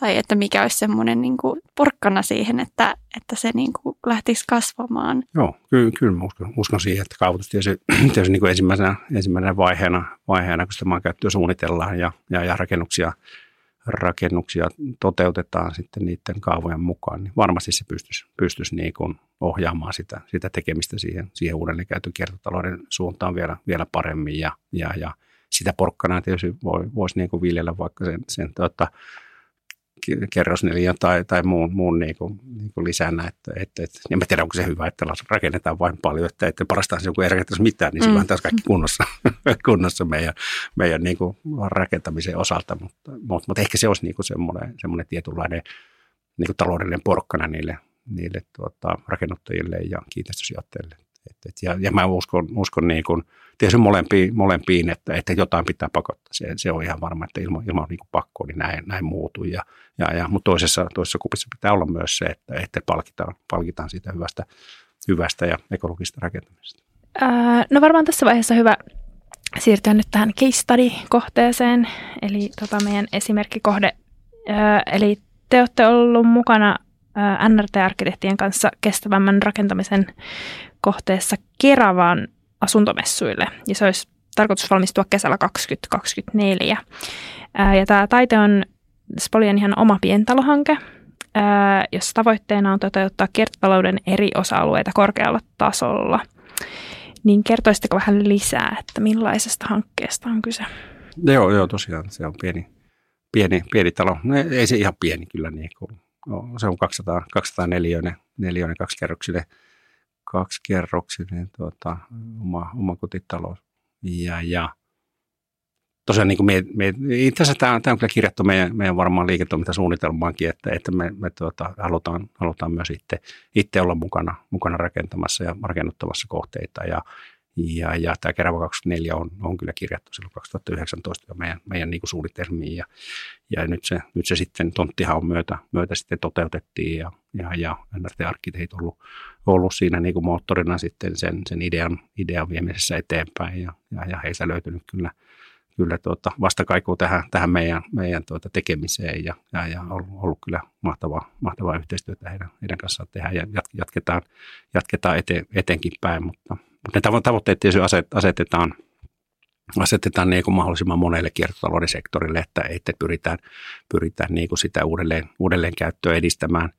tai että mikä olisi semmoinen niin kuin porkkana siihen, että, että se niin kuin lähtisi kasvamaan. Joo, kyllä, kyllä mä uskon, uskon siihen, että kaavoitus tietysti, *clears throat* tietysti niin kuin ensimmäisenä, ensimmäisenä vaiheena, vaiheena, kun sitä maankäyttöä suunnitellaan ja, ja, ja rakennuksia, rakennuksia toteutetaan sitten niiden kaavojen mukaan, niin varmasti se pystyisi, pystyisi niin kuin ohjaamaan sitä, sitä tekemistä siihen, siihen uudelleenkäytön kiertotalouden suuntaan vielä, vielä paremmin. Ja, ja, ja sitä porkkana tietysti voi, voisi niin kuin viljellä vaikka sen, sen tuota, kerrosneliön tai, tai muun, muun niin kuin, niin kuin lisänä. Että, että, että, ja mä tiedän, onko se hyvä, että rakennetaan vain paljon, että, että parastaan se, kun ei rakentaisi mitään, niin silloin mm. taas kaikki kunnossa, *laughs* kunnossa meidän, meidän niin kuin rakentamisen osalta. Mutta, mutta, mutta ehkä se olisi niin kuin semmoinen, semmoinen tietynlainen niin kuin taloudellinen porkkana niille, niille tuota, rakennuttajille ja kiinteistösijoittajille. Et, et, ja, ja mä uskon, uskon niin kuin, tietysti molempiin, molempiin että, että jotain pitää pakottaa. Se, se on ihan varma, että ilman, ilman niin pakkoa niin näin, näin muutuu. Ja, ja, ja, mutta toisessa, toisessa kupissa pitää olla myös se, että, että palkitaan, palkitaan siitä hyvästä, hyvästä ja ekologista rakentamisesta. Ää, no varmaan tässä vaiheessa hyvä siirtyä nyt tähän case study-kohteeseen, eli tota meidän esimerkkikohde. Ää, eli te olette ollut mukana NRT-arkkitehtien kanssa kestävämmän rakentamisen kohteessa Keravan asuntomessuille. Ja se olisi tarkoitus valmistua kesällä 2024. Ja tämä taite on Spolien ihan oma pientalohanke, jossa tavoitteena on toteuttaa kiertotalouden eri osa-alueita korkealla tasolla. Niin kertoisitteko vähän lisää, että millaisesta hankkeesta on kyse? Joo, joo tosiaan se on pieni, pieni, pieni talo. No, ei se ihan pieni kyllä, niin kuin, no, se on 200, 204 neliöinen kaksikerroksinen kaksikerroksinen tuota, oma, oma kotitalo. Ja, ja tosiaan niin kuin me, me, itse asiassa tämä, tämä on kyllä kirjattu meidän, meidän varmaan liiketoimintasuunnitelmaankin, että, että me, me tuota, halutaan, halutaan myös itse, itse olla mukana, mukana rakentamassa ja rakennuttamassa kohteita. Ja, Ja, ja tämä Kerava 24 on, on kyllä kirjattu silloin 2019 jo meidän, meidän niin kuin suunnitelmiin. Ja, ja nyt, se, nyt se sitten tonttihaun myötä, myötä sitten toteutettiin ja, ja, ja NRT-arkkitehit on ollut, ollut siinä niin kuin moottorina sitten sen, sen idean, idean viemisessä eteenpäin. Ja, ja, ja heistä löytynyt kyllä, kyllä tuota vastakaikua tähän, tähän meidän, meidän tuota tekemiseen ja, ja, ja ollut, ollut kyllä mahtavaa, mahtavaa yhteistyötä heidän, heidän kanssaan tehdä ja jatketaan, jatketaan ete, eteenkin päin, mutta – mutta ne tavoitteet tietysti asetetaan, asetetaan niin kuin mahdollisimman monelle kiertotalouden sektorille, että, että pyritään, pyritään niin kuin sitä uudelleen, uudelleen käyttöä edistämään,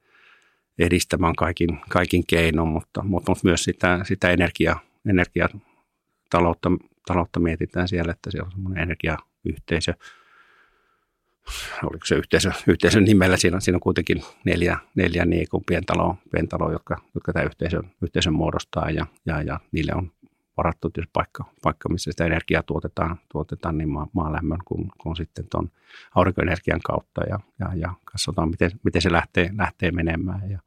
edistämään kaikin, kaikin keinoin, mutta, mutta myös sitä, sitä energia, energiataloutta taloutta mietitään siellä, että siellä on semmoinen energiayhteisö, oliko se yhteisö, yhteisön nimellä, siinä, siinä on kuitenkin neljä, neljä niin kuin pientaloa, pientaloa jotka, jotka tämä yhteisö, yhteisön muodostaa ja, ja, ja niille on varattu paikka, paikka, missä sitä energiaa tuotetaan, tuotetaan niin maa, maalämmön kuin, kuin sitten tuon aurinkoenergian kautta ja, ja, ja katsotaan, miten, miten se lähtee, lähtee menemään. Ja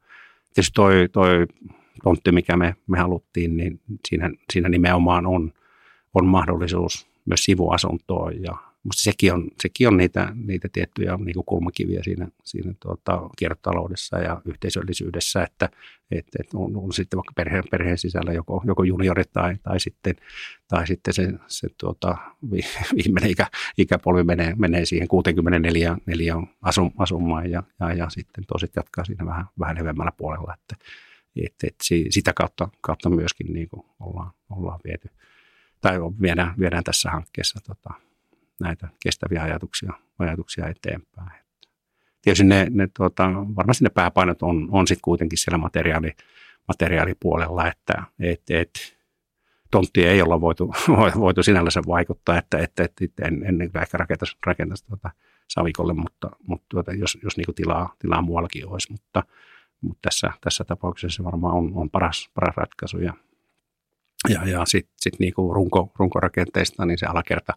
tietysti toi, toi tontti, mikä me, me haluttiin, niin siinä, siinä nimenomaan on, on mahdollisuus myös sivuasuntoon ja, Musta sekin on, sekin on niitä, niitä tiettyjä niin kuin kulmakiviä siinä, siinä tuota, kiertotaloudessa ja yhteisöllisyydessä, että et, et on, on, sitten vaikka perheen, perheen sisällä joko, joko juniorit tai, tai sitten, tai sitten se, se tuota, *laughs* viimeinen ikä, ikäpolvi menee, menee siihen 64 neljä asum, asumaan ja, ja, ja sitten toiset jatkaa siinä vähän, vähän leveämmällä puolella, että et, et sitä kautta, kautta myöskin niin kuin ollaan, ollaan viety tai viedään, viedään tässä hankkeessa tota, näitä kestäviä ajatuksia, ajatuksia eteenpäin. Tietysti ne, ne tuota, varmasti ne pääpainot on, on sitten kuitenkin siellä materiaali, materiaalipuolella, että et, et, tonttia ei olla voitu, *laughs* voitu sinällänsä vaikuttaa, että, että, että en, en ehkä rakentaisi, rakentaisi tuota savikolle, mutta, mutta tuota, jos, jos niin tilaa, tilaa muuallakin olisi, mutta, mutta tässä, tässä tapauksessa se varmaan on, on paras, paras ratkaisu. Ja, ja, ja sitten sit niin runko, runkorakenteista, niin se alakerta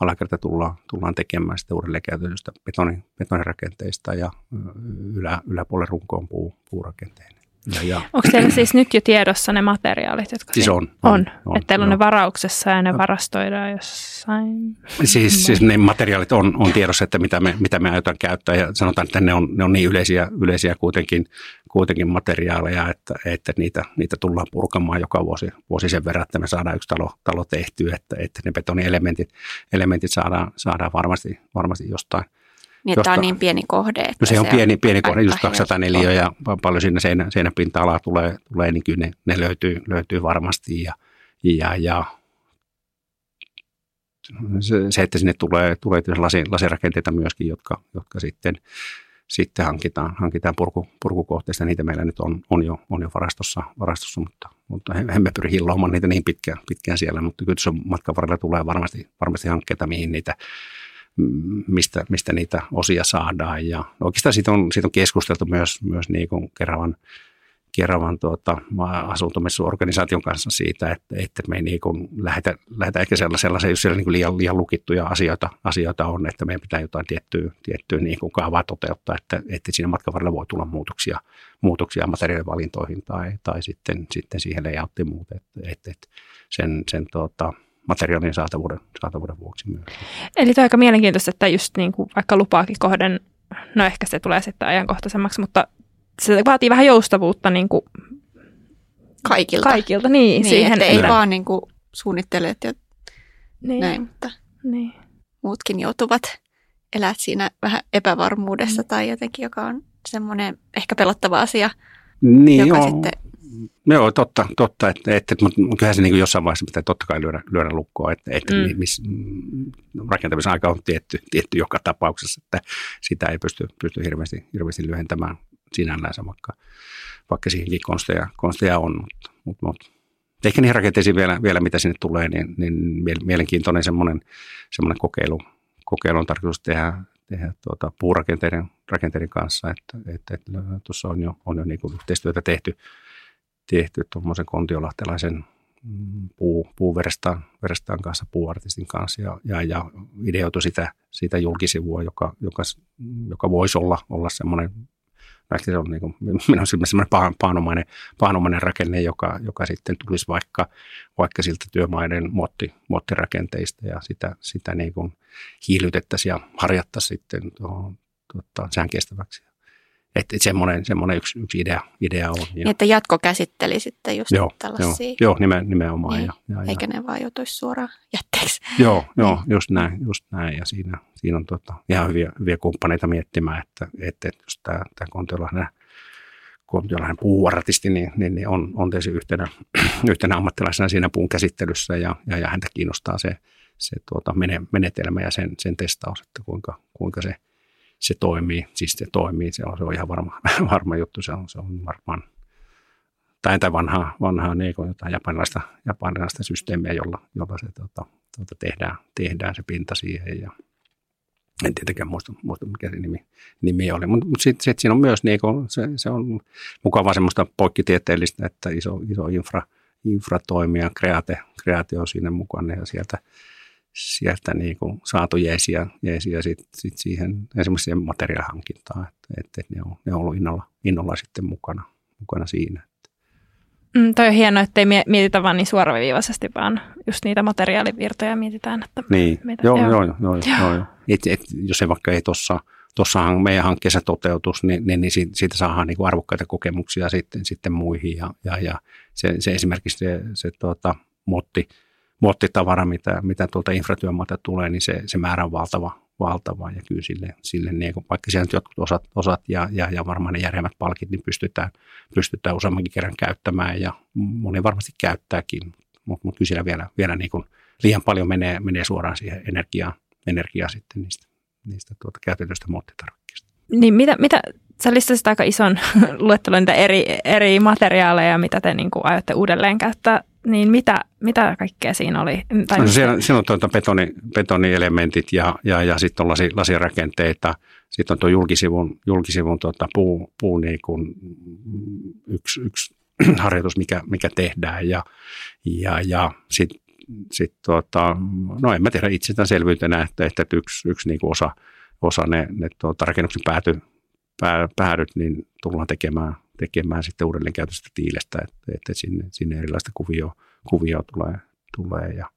alakerta tullaan, tullaan tekemään sitten uudelleen käytetystä betoni, betonirakenteista ja ylä, yläpuolen runkoon puu, puurakenteinen. Ja, ja. Onko teillä siis nyt jo tiedossa ne materiaalit, jotka siis on, on, on, on että teillä on, ne varauksessa ja ne no. varastoidaan jossain? Siis, siis ne materiaalit on, on tiedossa, että mitä me, mitä me aiotaan käyttää ja sanotaan, että ne on, ne on niin yleisiä, yleisiä kuitenkin, kuitenkin materiaaleja, että, että niitä, niitä tullaan purkamaan joka vuosi, vuosi sen verran, että me saadaan yksi talo, talo tehtyä, että, että ne betonielementit elementit saadaan, saadaan varmasti, varmasti jostain – niin, josta, tämä on niin pieni kohde. Että no se, se on pieni, pieni kohde, just 204 ja paljon siinä seinä, seinäpinta-alaa tulee, tulee niin kyllä ne, ne löytyy, löytyy varmasti. Ja, ja, ja se, että sinne tulee, tulee lasi, lasirakenteita myöskin, jotka, jotka sitten, sitten hankitaan, hankitaan purku, purkukohteista. Niitä meillä nyt on, on, jo, on jo varastossa, varastossa mutta, mutta emme pyri hilloamaan niitä niin pitkään, pitkään siellä. Mutta kyllä se matkan varrella tulee varmasti, varmasti hankkeita, mihin niitä mistä, mistä niitä osia saadaan. Ja oikeastaan siitä on, siitä on keskusteltu myös, myös niin kuin Keravan, Keravan tuota, asuntomessuorganisaation kanssa siitä, että, että me ei niin kuin lähetä, lähetä ehkä sellaisia, jos siellä niin kuin liian, liian lukittuja asioita, asioita on, että meidän pitää jotain tiettyä, tiettyä niin kuin kaavaa toteuttaa, että, että siinä matkan varrella voi tulla muutoksia, muutoksia materiaalivalintoihin tai, tai sitten, sitten siihen layouttiin muuten, että, että sen, sen tuota, materiaalin saatavuuden, saatavuuden vuoksi myös. Eli tämä on aika mielenkiintoista, että just niin kuin vaikka lupaakin kohden, no ehkä se tulee sitten ajankohtaisemmaksi, mutta se vaatii vähän joustavuutta niin kuin kaikilta. Kaikilta, niin. niin siihen, ei vaan niin kuin suunnittelijat ja niin. näin, mutta niin. muutkin joutuvat elää siinä vähän epävarmuudessa mm. tai jotenkin, joka on semmoinen ehkä pelottava asia, niin, joka joo. sitten Joo, totta, totta että, että, mutta kyllähän se niin jossain vaiheessa pitää totta kai lyödä, lyödä lukkoa, että, että mm. miss, rakentamisen aika on tietty, tietty joka tapauksessa, että sitä ei pysty, pysty hirveästi, hirveästi lyhentämään sinällänsä, vaikka, vaikka siihenkin konsteja, konsteja on, mutta, mutta, mutta ehkä niihin rakenteisiin vielä, vielä mitä sinne tulee, niin, niin mielenkiintoinen semmoinen, semmoinen kokeilu, kokeilu on tarkoitus tehdä, tehdä tuota, puurakenteiden rakenteiden kanssa, että, että, että tuossa on jo, on jo niin kuin yhteistyötä tehty, tehty tuommoisen kontiolahtelaisen mm, puu, puuverestaan verestaan kanssa, puuartistin kanssa ja, ja, ja ideoitu sitä, sitä julkisivua, joka, joka, joka voisi olla, olla semmoinen se on *laughs* niin kuin, minun semmoinen pahanomainen, pahanomainen rakenne, joka, joka sitten tulisi vaikka, vaikka siltä työmaiden muotti, muottirakenteista ja sitä, sitä niin kuin hiilytettäisiin ja harjattaisiin sitten tuohon, tuota, sään kestäväksi. Että et semmoinen, semmoinen yksi, yksi idea, idea on. Ja, niin, että jatko käsitteli sitten just joo, tällaisia. Joo, joo nimen, nimenomaan. Niin, ja, ja, eikä ne vaan joutuisi suoraan jätteeksi. Joo, niin. joo just näin, just näin. Ja siinä, siinä on tota, ihan hyviä, hyviä kumppaneita miettimään, että, että, jos tämä, tämä Kontiolainen Kontiolainen puuartisti, niin, niin, niin on, on tietysti yhtenä, *clears throat* yhtenä ammattilaisena siinä puun käsittelyssä ja, ja, ja häntä kiinnostaa se, se tuota, menetelmä ja sen, sen testaus, että kuinka, kuinka se – se toimii, siis se toimii, se on, se on ihan varma, *laughs* varma juttu, se on, se on varmaan, tai entä vanhaa, vanhaa niin kuin jotain japanilaista, japanilaista systeemiä, jolla, jolla se tuota, tuota tehdään, tehdään, se pinta siihen ja en tietenkään muista, muista mikä se nimi, nimi oli, mutta mut sitten sit siinä on myös niin kuin, se, se on mukavaa semmoista poikkitieteellistä, että iso, iso infra, infra toimia, kreate, kreate on siinä mukana ja sieltä – sieltä niin kuin saatu jeesiä, jeesiä sit, sit siihen esimerkiksi siihen materiaalihankintaan, että, että ne, on, ne on ollut innolla, innolla sitten mukana, mukana siinä. Mm, toi on hienoa, että ei mietitä vaan niin suoraviivaisesti, vaan just niitä materiaalivirtoja mietitään. Että niin, mitä, joo, joo, joo, joo, joo, joo, joo. Et, et, jos se vaikka ei tuossa tuossahan meidän hankkeessa toteutus, niin, niin, niin siitä saadaan niin kuin arvokkaita kokemuksia sitten, sitten muihin. Ja, ja, ja se, se esimerkiksi se, se tuota, motti, muottitavara, mitä, mitä tuolta infratyömaalta tulee, niin se, se määrä on valtava, valtava ja kyllä sille, sille niin kuin, vaikka siellä jotkut osat, osat ja, ja, ja varmaan ne järjemmät palkit, niin pystytään, pystytään useammankin kerran käyttämään ja moni varmasti käyttääkin, mutta mut kyllä siellä vielä, vielä niin kuin liian paljon menee, menee suoraan siihen energiaan, energiaa sitten niistä, niistä tuota käytetyistä muottitarvikkeista. Niin mitä, mitä sä listasit aika ison *laughs* luettelon niitä eri, eri materiaaleja, mitä te niin kuin aiotte uudelleen käyttää niin mitä, mitä kaikkea siinä oli? Tai no, siellä, siellä on tuota betoni, betonielementit ja, ja, ja sitten on lasi, lasirakenteita. Sitten on tuo julkisivun, julkisivun tuota, puu, puu niin kuin yksi, yksi *clears throat* harjoitus, mikä, mikä tehdään. Ja, ja, ja sitten sit tuota, no en mä tiedä itsestäänselvyytenä, että, että yksi, yksi niin kuin osa, osa ne, ne tuota, rakennuksen pääty, pää, päädyt, niin tullaan tekemään tekemään sitten uudelleenkäytöstä tiilestä, että, että sinne, sinne erilaista kuvio, kuvio tulee, tulee ja,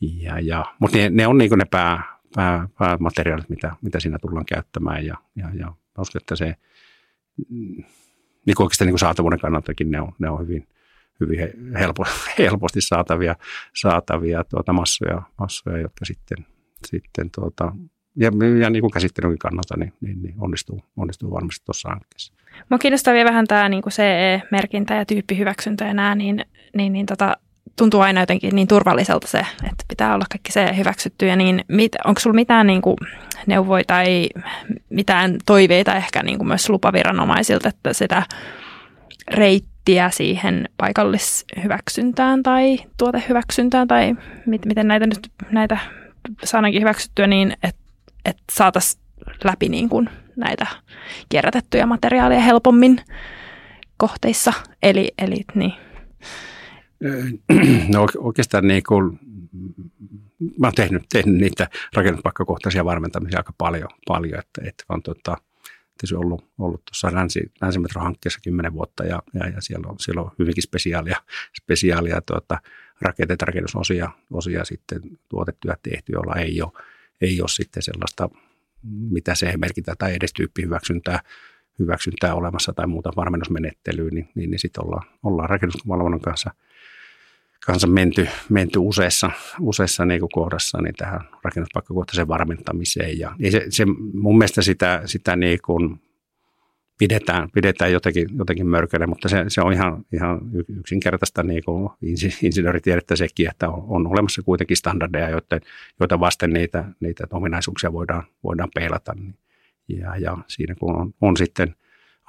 ja, ja, mutta ne, ne on niin ne pää, pää, päämateriaalit, mitä, mitä siinä tullaan käyttämään ja, ja, ja uskon, että se niin oikeastaan niin saatavuuden kannaltakin ne on, ne on hyvin, hyvin helpo, *laughs* helposti saatavia, saatavia tuota massoja, massoja, jotka sitten, sitten tuota, ja, ja niin kuin käsittelynkin kannalta niin, niin, niin onnistuu, onnistuu varmasti tuossa hankkeessa. Mua kiinnostaa vielä vähän tämä niin CE-merkintä ja tyyppihyväksyntä ja nämä, niin, niin, niin tota, tuntuu aina jotenkin niin turvalliselta se, että pitää olla kaikki se hyväksytty. Ja niin, mit, onko sinulla mitään niin kuin neuvoja tai mitään toiveita ehkä niin kuin myös lupaviranomaisilta, että sitä reittiä siihen paikallishyväksyntään tai tuotehyväksyntään tai mit, miten näitä nyt näitä saadaankin hyväksyttyä niin, että, että saataisiin läpi niin kuin näitä kierrätettyjä materiaaleja helpommin kohteissa. Eli, eli niin. *clears throat* No oikeastaan niin kuin, mä oon tehnyt, tehnyt niitä rakennuspaikkakohtaisia varmentamisia aika paljon, paljon että, että on tota, tietysti ollut, ollut tuossa länsi, länsimetrohankkeessa kymmenen vuotta ja, ja, ja siellä, on, siellä on hyvinkin spesiaalia, spesiaalia tuota, rakenteita, rakennusosia osia sitten tuotettuja tehty, joilla ei ole, ei ole sitten sellaista mitä se merkitään, tai edes tyyppihyväksyntää hyväksyntää olemassa tai muuta varmennusmenettelyä, niin, niin, niin sitten ollaan, ollaan rakennusvalvonnan kanssa, kanssa menty, menty useassa, useassa niin kohdassa niin tähän rakennuspaikkakohtaiseen varmentamiseen. Ja, ja se, se, mun mielestä sitä, sitä niin kuin pidetään, pidetään jotenkin, jotenkin mörkönä, mutta se, se on ihan, ihan yksinkertaista niin kuin insinööritiedettä sekin, että on, on olemassa kuitenkin standardeja, joiden, joita vasten niitä, niitä ominaisuuksia voidaan, voidaan peilata. Ja, ja siinä kun on, on sitten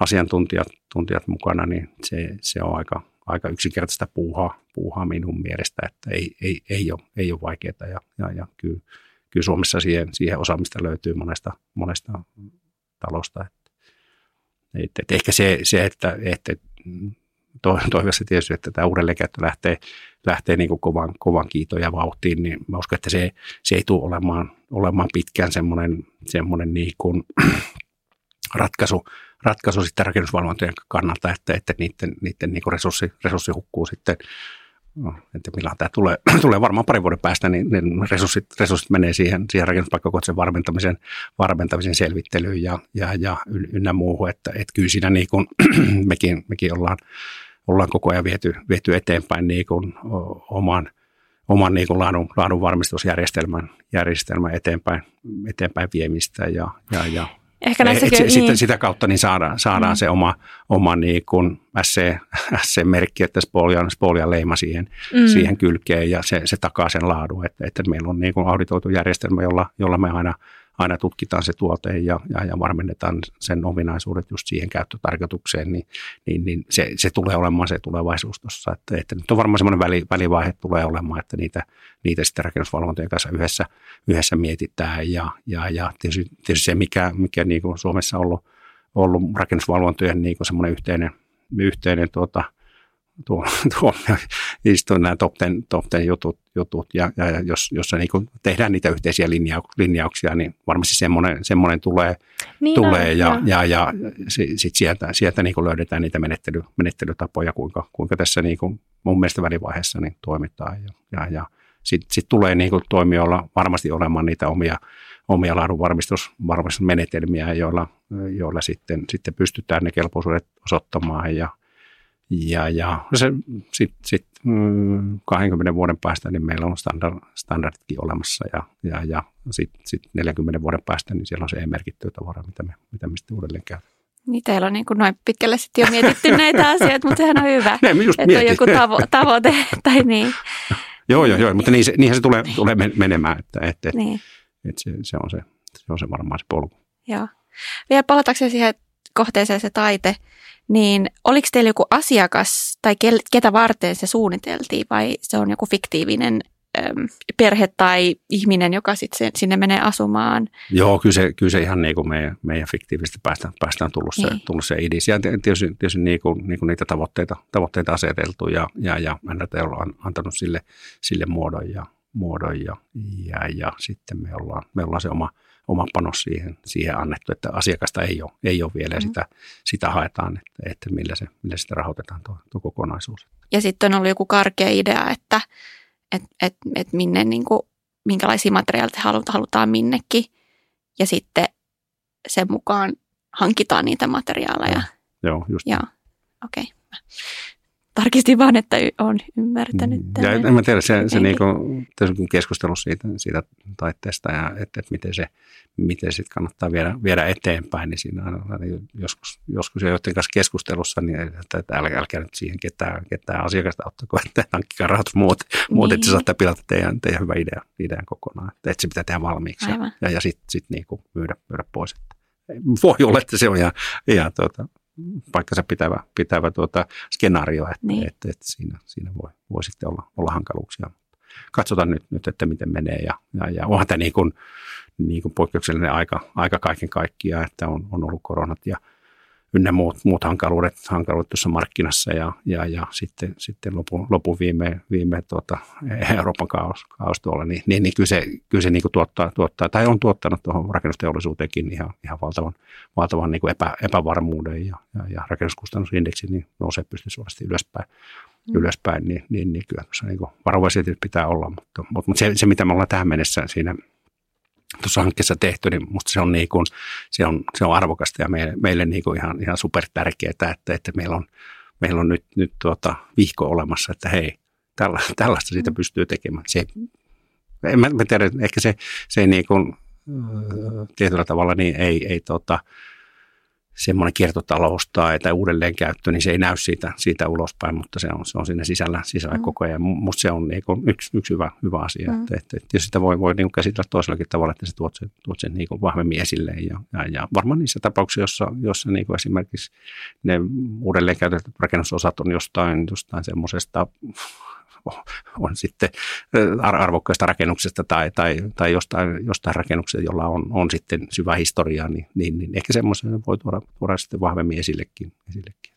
asiantuntijat tuntijat mukana, niin se, se on aika, aika yksinkertaista puuhaa, puuhaa minun mielestä, että ei, ei, ei, ole, ei ole vaikeaa ja, ja, ja kyllä, kyllä Suomessa siihen, siihen osaamista löytyy monesta, monesta talosta. Et, et ehkä se, se että, että to, toivossa tietysti, että tämä uudelleenkäyttö lähtee, lähtee niin kuin kovan, kovan kiitoon ja vauhtiin, niin mä uskon, että se, se ei tule olemaan, olemaan pitkään semmoinen, semmoinen niin kuin, *clears throat* ratkaisu, ratkaisu sitten rakennusvalvontojen kannalta, että, että niiden, niiden niin resurssi, resurssi hukkuu sitten no, että milloin tämä tulee, *clears throat* tulee varmaan parin vuoden päästä, niin, niin resurssit, resurssit menee siihen, siihen rakennuspaikkakohtaisen varmentamisen, varmentamisen selvittelyyn ja, ja, ja ynnä muuhun, että, että kyllä siinä niin kuin, *clears throat* mekin, mekin ollaan, ollaan koko ajan viety, viety eteenpäin niin kuin oman, oman niin kuin laadun, laadun varmistusjärjestelmän järjestelmän eteenpäin, eteenpäin viemistä ja, ja, ja Ehkä näissäkin, et, niin. sitten sitä kautta niin saadaan, saadaan mm. se oma, oma niin kuin SC, SC-merkki, että Spolian, Spolian leima siihen, mm. siihen kylkeen ja se, se takaa sen laadun, että, että meillä on niin kuin auditoitu järjestelmä, jolla, jolla me aina – aina tutkitaan se tuote ja, ja, ja varmennetaan sen ominaisuudet just siihen käyttötarkoitukseen, niin, niin, niin se, se, tulee olemaan se tulevaisuus tuossa. Että, että nyt on varmaan semmoinen väli, välivaihe tulee olemaan, että niitä, niitä sitten rakennusvalvontojen kanssa yhdessä, yhdessä mietitään ja, ja, ja tietysti, tietysti se, mikä, mikä niin kuin Suomessa on ollut, ollut rakennusvalvontojen niin kuin semmoinen yhteinen, yhteinen tuota, – tuomioistuin *laughs* nämä top ten, top ten jutut, jutut. Ja, ja jos, jos niin tehdään niitä yhteisiä linjauksia, niin varmasti semmoinen, semmoinen tulee, niin tulee on, ja, ja, ja, ja sitten sieltä, sieltä niin löydetään niitä menettely, menettelytapoja, kuinka, kuinka tässä niin kuin mun mielestä välivaiheessa niin toimitaan ja, ja, ja sitten sit tulee niin kuin toimijoilla varmasti olemaan niitä omia, omia laadunvarmistusmenetelmiä, joilla, joilla sitten, sitten pystytään ne kelpoisuudet osoittamaan ja, ja, ja se, sit, sit, mm, 20 vuoden päästä niin meillä on standard, standarditkin olemassa ja, ja, ja sitten sit 40 vuoden päästä niin siellä on se e-merkitty tavara, mitä me, mitä me sitten uudelleen käytetään. Niin teillä on niin kuin noin pitkälle sitten jo mietitty näitä *laughs* asioita, mutta sehän on hyvä, ne, just että on joku tavo- tavoite *laughs* tai niin. joo, joo, joo, mutta niin se, niinhän se tulee, niin. tulee menemään, että, että, niin. että se, se, on se, se on se varmaan se polku. Joo. Vielä palatakseni siihen kohteeseen se taite, niin oliko teillä joku asiakas tai ketä varten se suunniteltiin vai se on joku fiktiivinen perhe tai ihminen, joka sitten sinne menee asumaan? Joo, kyllä se, kyllä se ihan niin kuin meidän, meidän fiktiivisesti päästään, päästään tullut, se, niin. tullut se idis. Ja tietysti, tietysti niin kuin, niin kuin niitä tavoitteita, tavoitteita aseteltu ja, ja, ja NRT on antanut sille, sille muodon ja, muodon ja, ja, ja sitten me ollaan, me ollaan se oma – oma panos siihen, siihen annettu, että asiakasta ei ole, ei ole vielä ja mm. sitä, sitä haetaan, että, että millä, se, millä sitä rahoitetaan tuo, tuo kokonaisuus. Ja sitten on ollut joku karkea idea, että et, et, et minne, niin kuin, minkälaisia materiaaleja halutaan minnekin ja sitten sen mukaan hankitaan niitä materiaaleja. Joo, just. Joo, okei. Okay tarkistin vaan, että olen ymmärtänyt. Mm. Ja en mä tiedä, se, se niin kuin, keskustelu siitä, siitä taitteesta ja että, että miten se miten sit kannattaa viedä, viedä eteenpäin, niin siinä on niin joskus, joskus joiden kanssa keskustelussa, niin että, että älkää, älkää nyt siihen ketään, ketään asiakasta ottako, *laughs* että hankkikaa rahoitus muut, niin. muut että saattaa pilata teidän, teidän hyvä idea, idean kokonaan, että, että se pitää tehdä valmiiksi Aivan. ja, ja sitten sit niin kuin myydä, myydä pois. Että voi olla, että se on ihan, ihan tuota, paikkansa pitävä, pitävä tuota skenaario, että, niin. että, että siinä, siinä voi, voi sitten olla, olla hankaluuksia. Katsotaan nyt, nyt, että miten menee ja, ja, ja onhan tämä niin kuin, niin kuin poikkeuksellinen aika, aika kaiken kaikkiaan, että on, on ollut koronat ja ynnä muut, muut hankaluudet, hankaluudet tuossa markkinassa ja, ja, ja sitten, sitten lopu, lopu viime, viime tuota, *laughs* Euroopan kaos, kaos tuolla, niin, niin, niin kyllä se, kyllä se niin kuin tuottaa, tuottaa, tai on tuottanut tuohon rakennusteollisuuteenkin ihan, ihan valtavan, valtavan niin kuin epä, epävarmuuden ja, ja, ja rakennuskustannusindeksi niin nousee pystysuorasti ylöspäin, mm. ylöspäin niin, niin, niin kyllä tuossa niin varovaisia pitää olla, mutta, mutta, mutta se, se, mitä me ollaan tähän mennessä siinä tuossa hankkeessa tehty, niin musta se on, niin kuin, se on, se on arvokasta ja meille, meille niin kuin ihan, ihan super tärkeää, että, että meillä on, meillä on nyt, nyt tuota vihko olemassa, että hei, tällä, tällaista siitä pystyy tekemään. Se, en mä, mä tiedä, ehkä se, se niin kuin, tietyllä tavalla niin ei, ei tota, semmoinen kiertotalous tai, tai uudelleenkäyttö, niin se ei näy siitä, siitä ulospäin, mutta se on, se on siinä sisällä, sisällä mm. koko ajan. Musta se on niin yksi, yksi hyvä, hyvä asia. Mm. Että, että, että sitä voi, voi niin käsitellä toisellakin tavalla, että se tuot sen, tuot sen niin vahvemmin esille. Ja, ja, ja varmaan niissä tapauksissa, jossa, jossa niin esimerkiksi ne uudelleenkäytetyt rakennusosat on jostain, jostain semmoisesta on sitten arvokkaista rakennuksesta tai, tai, tai jostain, jostain rakennuksesta, jolla on, on sitten syvä historia, niin, niin, niin ehkä semmoisen voi tuoda, tuoda sitten vahvemmin esillekin. esillekin.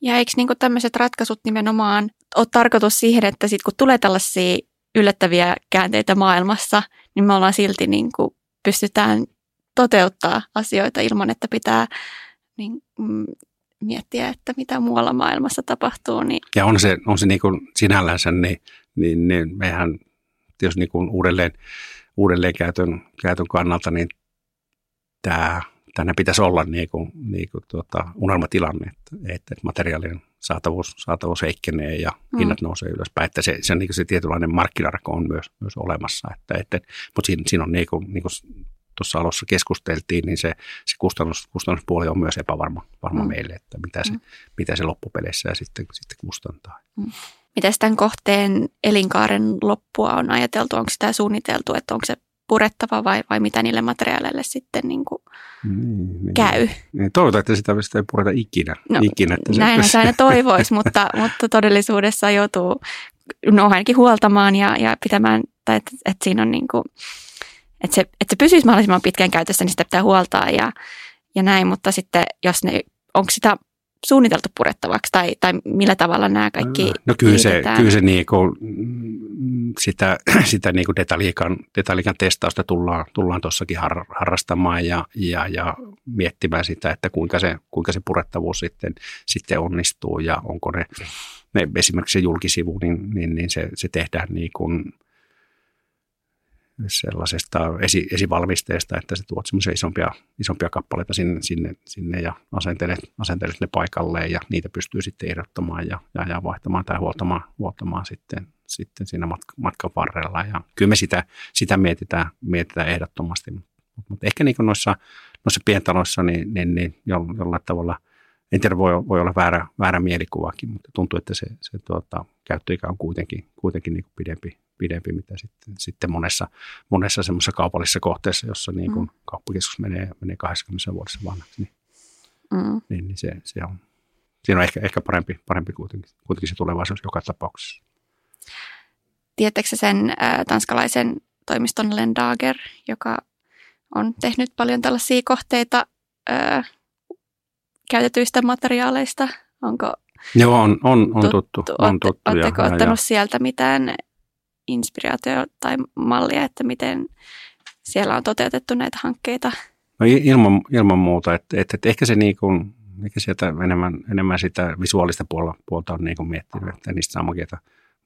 Ja eikö niin tämmöiset ratkaisut nimenomaan ole tarkoitus siihen, että sit kun tulee tällaisia yllättäviä käänteitä maailmassa, niin me ollaan silti niin kuin pystytään toteuttaa asioita ilman, että pitää niin, mm, miettiä, että mitä muualla maailmassa tapahtuu. Niin. Ja on se, on se niin kuin sinällänsä, niin, niin, niin mehän jos niin kuin uudelleen, uudelleen käytön, käytön kannalta, niin tämä, tänne pitäisi olla niin kuin, niin kuin tuota, unelmatilanne, että, että materiaalien saatavuus, saatavuus heikkenee ja mm. hinnat nousee ylöspäin. Että se, se, niin kuin se tietynlainen markkinarako on myös, myös olemassa. Että, että, mutta siinä, siinä on niin kuin, niin kuin tuossa alussa keskusteltiin, niin se, se kustannus, kustannuspuoli on myös epävarma varma mm. meille, että mitä se, mm. mitä se loppupeleissä ja sitten, sitten kustantaa. Mm. Miten tämän kohteen elinkaaren loppua on ajateltu? Onko sitä suunniteltu, että onko se purettava vai, vai mitä niille materiaaleille sitten niin kuin niin, niin. käy? Niin, toivotaan, että sitä, sitä ei pureta ikinä. No, ikinä että näinhän se aina toivoisi, *laughs* mutta, mutta todellisuudessa joutuu no, ainakin huoltamaan ja, ja pitämään, tai että, että siinä on niin kuin, että se, että se pysyisi mahdollisimman pitkään käytössä, niin sitä pitää huoltaa ja, ja näin, mutta sitten jos ne, onko sitä suunniteltu purettavaksi tai, tai millä tavalla nämä kaikki No kyllä se, kyllä se niin kuin, sitä, *clears throat* sitä niin kuin detaljikan, detaljikan testausta tullaan, tullaan tuossakin har, harrastamaan ja, ja, ja, miettimään sitä, että kuinka se, kuinka se purettavuus sitten, sitten onnistuu ja onko ne, ne esimerkiksi se julkisivu, niin, niin, niin se, se tehdään niin kuin – sellaisesta esi, esivalmisteesta, että sä tuot semmoisia isompia, isompia kappaleita sinne, sinne, sinne ja asentelet, asentelet ne paikalleen ja niitä pystyy sitten ehdottamaan ja, ja, ja vaihtamaan tai huoltamaan, huoltamaan sitten, sitten siinä matka, matkan varrella. Ja kyllä me sitä, sitä mietitään, mietitään ehdottomasti, mutta, ehkä niin noissa, noissa pientaloissa niin, niin, niin jollain tavalla – en tiedä, voi, voi olla väärä, väärä mielikuvakin, mutta tuntuu, että se, se tuota, käyttöikä on kuitenkin, kuitenkin niin kuin pidempi, pidempi, mitä sitten, sitten monessa, monessa semmoisessa kaupallisessa kohteessa, jossa niin kuin mm. kauppakeskus menee, menee 80 vuodessa vanhaksi, niin, mm. niin, niin se, se on, siinä on ehkä, ehkä parempi, parempi kuitenkin, kuitenkin se tulevaisuus joka tapauksessa. Tiedättekö sen äh, tanskalaisen toimiston Lendager, joka on tehnyt paljon tällaisia kohteita äh, käytetyistä materiaaleista? Onko Joo, on, on, on tuttu. tuttu. On tuttu Oletteko ottanut ja. sieltä mitään inspiraatio tai mallia, että miten siellä on toteutettu näitä hankkeita? No ilman, ilman muuta, että, että, että ehkä se niin kuin, ehkä sieltä enemmän, enemmän sitä visuaalista puolta, puolta on niin kuin miettinyt, että niistä saa makeita,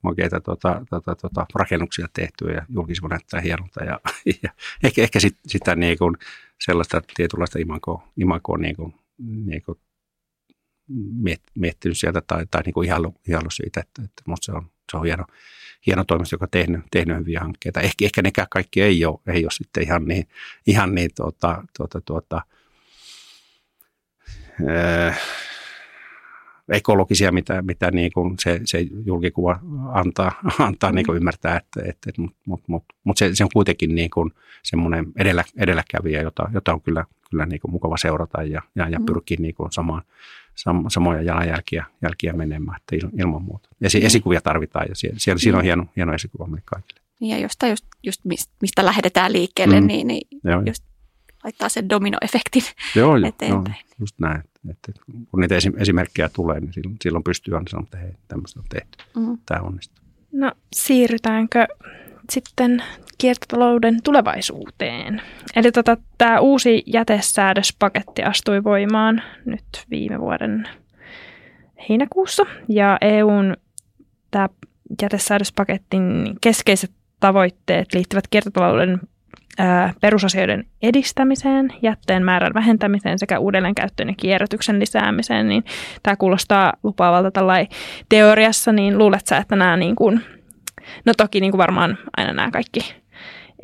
makeita tota, tota, tota, rakennuksia tehtyä ja julkisivu näyttää hienolta ja, *laughs* ja ehkä, ehkä sit, sitä niin kuin sellaista tietynlaista imakoa, imakoa niin kuin, niin kuin miettinyt sieltä tai, tai niin kuin ihailu, ihailu siitä, että, että musta se on, se on hieno, hieno toimisto, joka on tehnyt, tehnyt hyviä hankkeita. Ehkä, ehkä nekään kaikki ei ole, ei ole sitten ihan niin, ihan niin tuota, tuota, tuota, äh, ekologisia, mitä, mitä niin kuin se, se julkikuva antaa, antaa niin kuin mm. ymmärtää, että, että, että mutta mut, mut, mut se, se, on kuitenkin niin kuin semmoinen edellä, edelläkävijä, jota, jota on kyllä, kyllä niin kuin mukava seurata ja, ja, ja mm. pyrkiä niin kuin samaan, sam, samoja jalanjälkiä jälkiä menemään, että ilman muuta. Esi, esikuvia tarvitaan ja siellä, siellä, siinä on hieno, hieno esikuva meille kaikille. Ja jostain just, just mistä lähdetään liikkeelle, mm. niin, niin Joo. just laittaa sen dominoefektin *laughs* joo, joo, eteenpäin. Joo, just näin. Että kun niitä esimerkkejä tulee, niin silloin, silloin pystyy aina sanomaan, että hei, tämmöistä on tehty. Mm. Tämä onnistuu. No siirrytäänkö sitten kiertotalouden tulevaisuuteen? Eli tota, tämä uusi jätesäädöspaketti astui voimaan nyt viime vuoden heinäkuussa. Ja EUn tämä jätesäädöspaketin keskeiset tavoitteet liittyvät kiertotalouden perusasioiden edistämiseen, jätteen määrän vähentämiseen sekä uudelleenkäyttöön ja kierrätyksen lisäämiseen, niin tämä kuulostaa lupaavalta tällainen teoriassa, niin luulet sä, että nämä niin kuin, no toki niin kuin varmaan aina nämä kaikki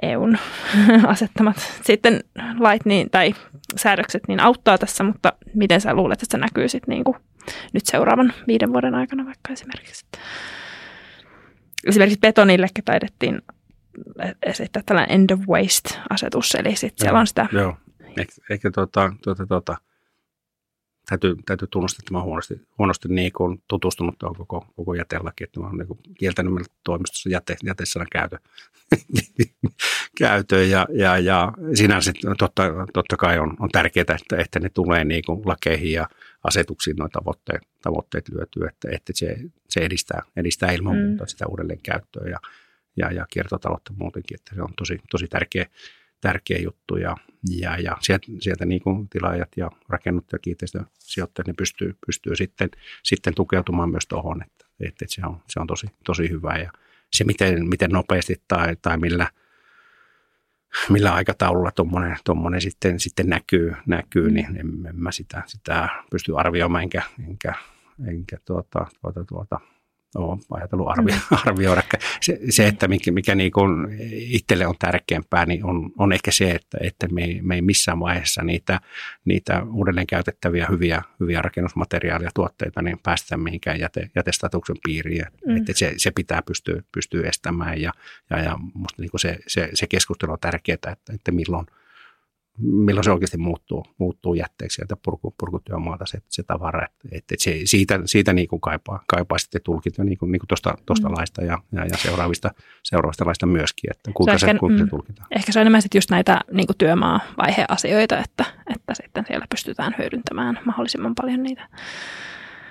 EUn *laughs* asettamat sitten lait niin, tai säädökset niin auttaa tässä, mutta miten sä luulet, että se näkyy sitten niin kuin nyt seuraavan viiden vuoden aikana vaikka esimerkiksi? Esimerkiksi betonillekin taidettiin esittää tällainen end of waste-asetus, eli sitten siellä on sitä. Joo, ehkä, ehkä tuota, tuota, tuota, täytyy, täytyy tunnustaa, että mä olen huonosti, huonosti niin kuin tutustunut tuohon koko, koko jätelakiin, että mä olen niin kieltänyt meillä toimistossa jäte, jätesanan käytö, *laughs* käytö ja, ja, ja sinänsä totta, totta kai on, on tärkeää, että, että ne tulee niin kuin lakeihin ja asetuksiin nuo tavoitteet, tavoitteet lyötyy, että, että se, se edistää, edistää ilman mm. muuta sitä uudelleenkäyttöä ja, ja, ja kiertotaloutta muutenkin, että se on tosi, tosi tärkeä, tärkeä juttu ja, ja, ja sieltä, sieltä niin kuin tilaajat ja rakennut ja kiinteistösijoittajat ne pystyy, pystyy sitten, sitten tukeutumaan myös tuohon, että, että se, on, se on tosi, tosi hyvä. Ja se miten, miten nopeasti tai, tai millä, millä aikataululla tuommoinen, tuommoinen sitten, sitten näkyy, näkyy niin en, en mä sitä, sitä pysty arvioimaan enkä, enkä, enkä tuota, tuota, tuota, ole ajatellut arvio, mm. arvioida. Se, se, että mikä, mikä niin kuin itselle on tärkeämpää, niin on, on ehkä se, että, että me, ei, me ei missään vaiheessa niitä, niitä uudelleen käytettäviä hyviä, hyviä rakennusmateriaaleja tuotteita niin päästä mihinkään jäte, jätestatuksen piiriin. Mm. Että se, se pitää pystyä, pystyä estämään ja, ja, ja musta niin kuin se, se, se keskustelu on tärkeää, että, että milloin – milloin se oikeasti muuttuu, muuttuu jätteeksi sieltä purku, purkutyömaalta se, se tavara. Että, että se, siitä, siitä niin kuin kaipaa, kaipaa sitten tulkinta niin kuin, niin kuin tuosta, tuosta mm. laista ja, ja, ja, seuraavista, seuraavista laista myöskin, että kuinka, se, ehkä, kuinka mm, se tulkitaan. Ehkä se on enemmän sitten just näitä niin kuin työmaa-vaiheasioita, että, että sitten siellä pystytään hyödyntämään mahdollisimman paljon niitä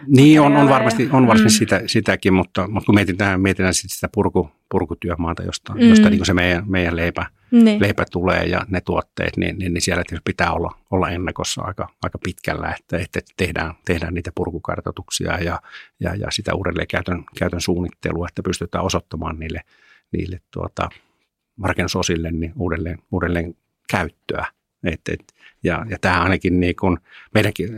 niin, on, on varmasti, on varmasti mm. sitä, sitäkin, mutta, mutta kun mietitään, mietitään sit sitä purku, purkutyömaata, josta, mm. josta niin se meidän, meidän leipä, niin. leipä tulee ja ne tuotteet, niin, niin, niin siellä pitää olla, olla ennakossa aika, aika pitkällä, että, että tehdään, tehdään niitä purkukartoituksia ja, ja, ja sitä uudelleen käytön, suunnittelua, että pystytään osoittamaan niille, niille tuota, rakennusosille niin uudelleen, uudelleen käyttöä. Et, et, ja, ja tämä ainakin niin kun meidänkin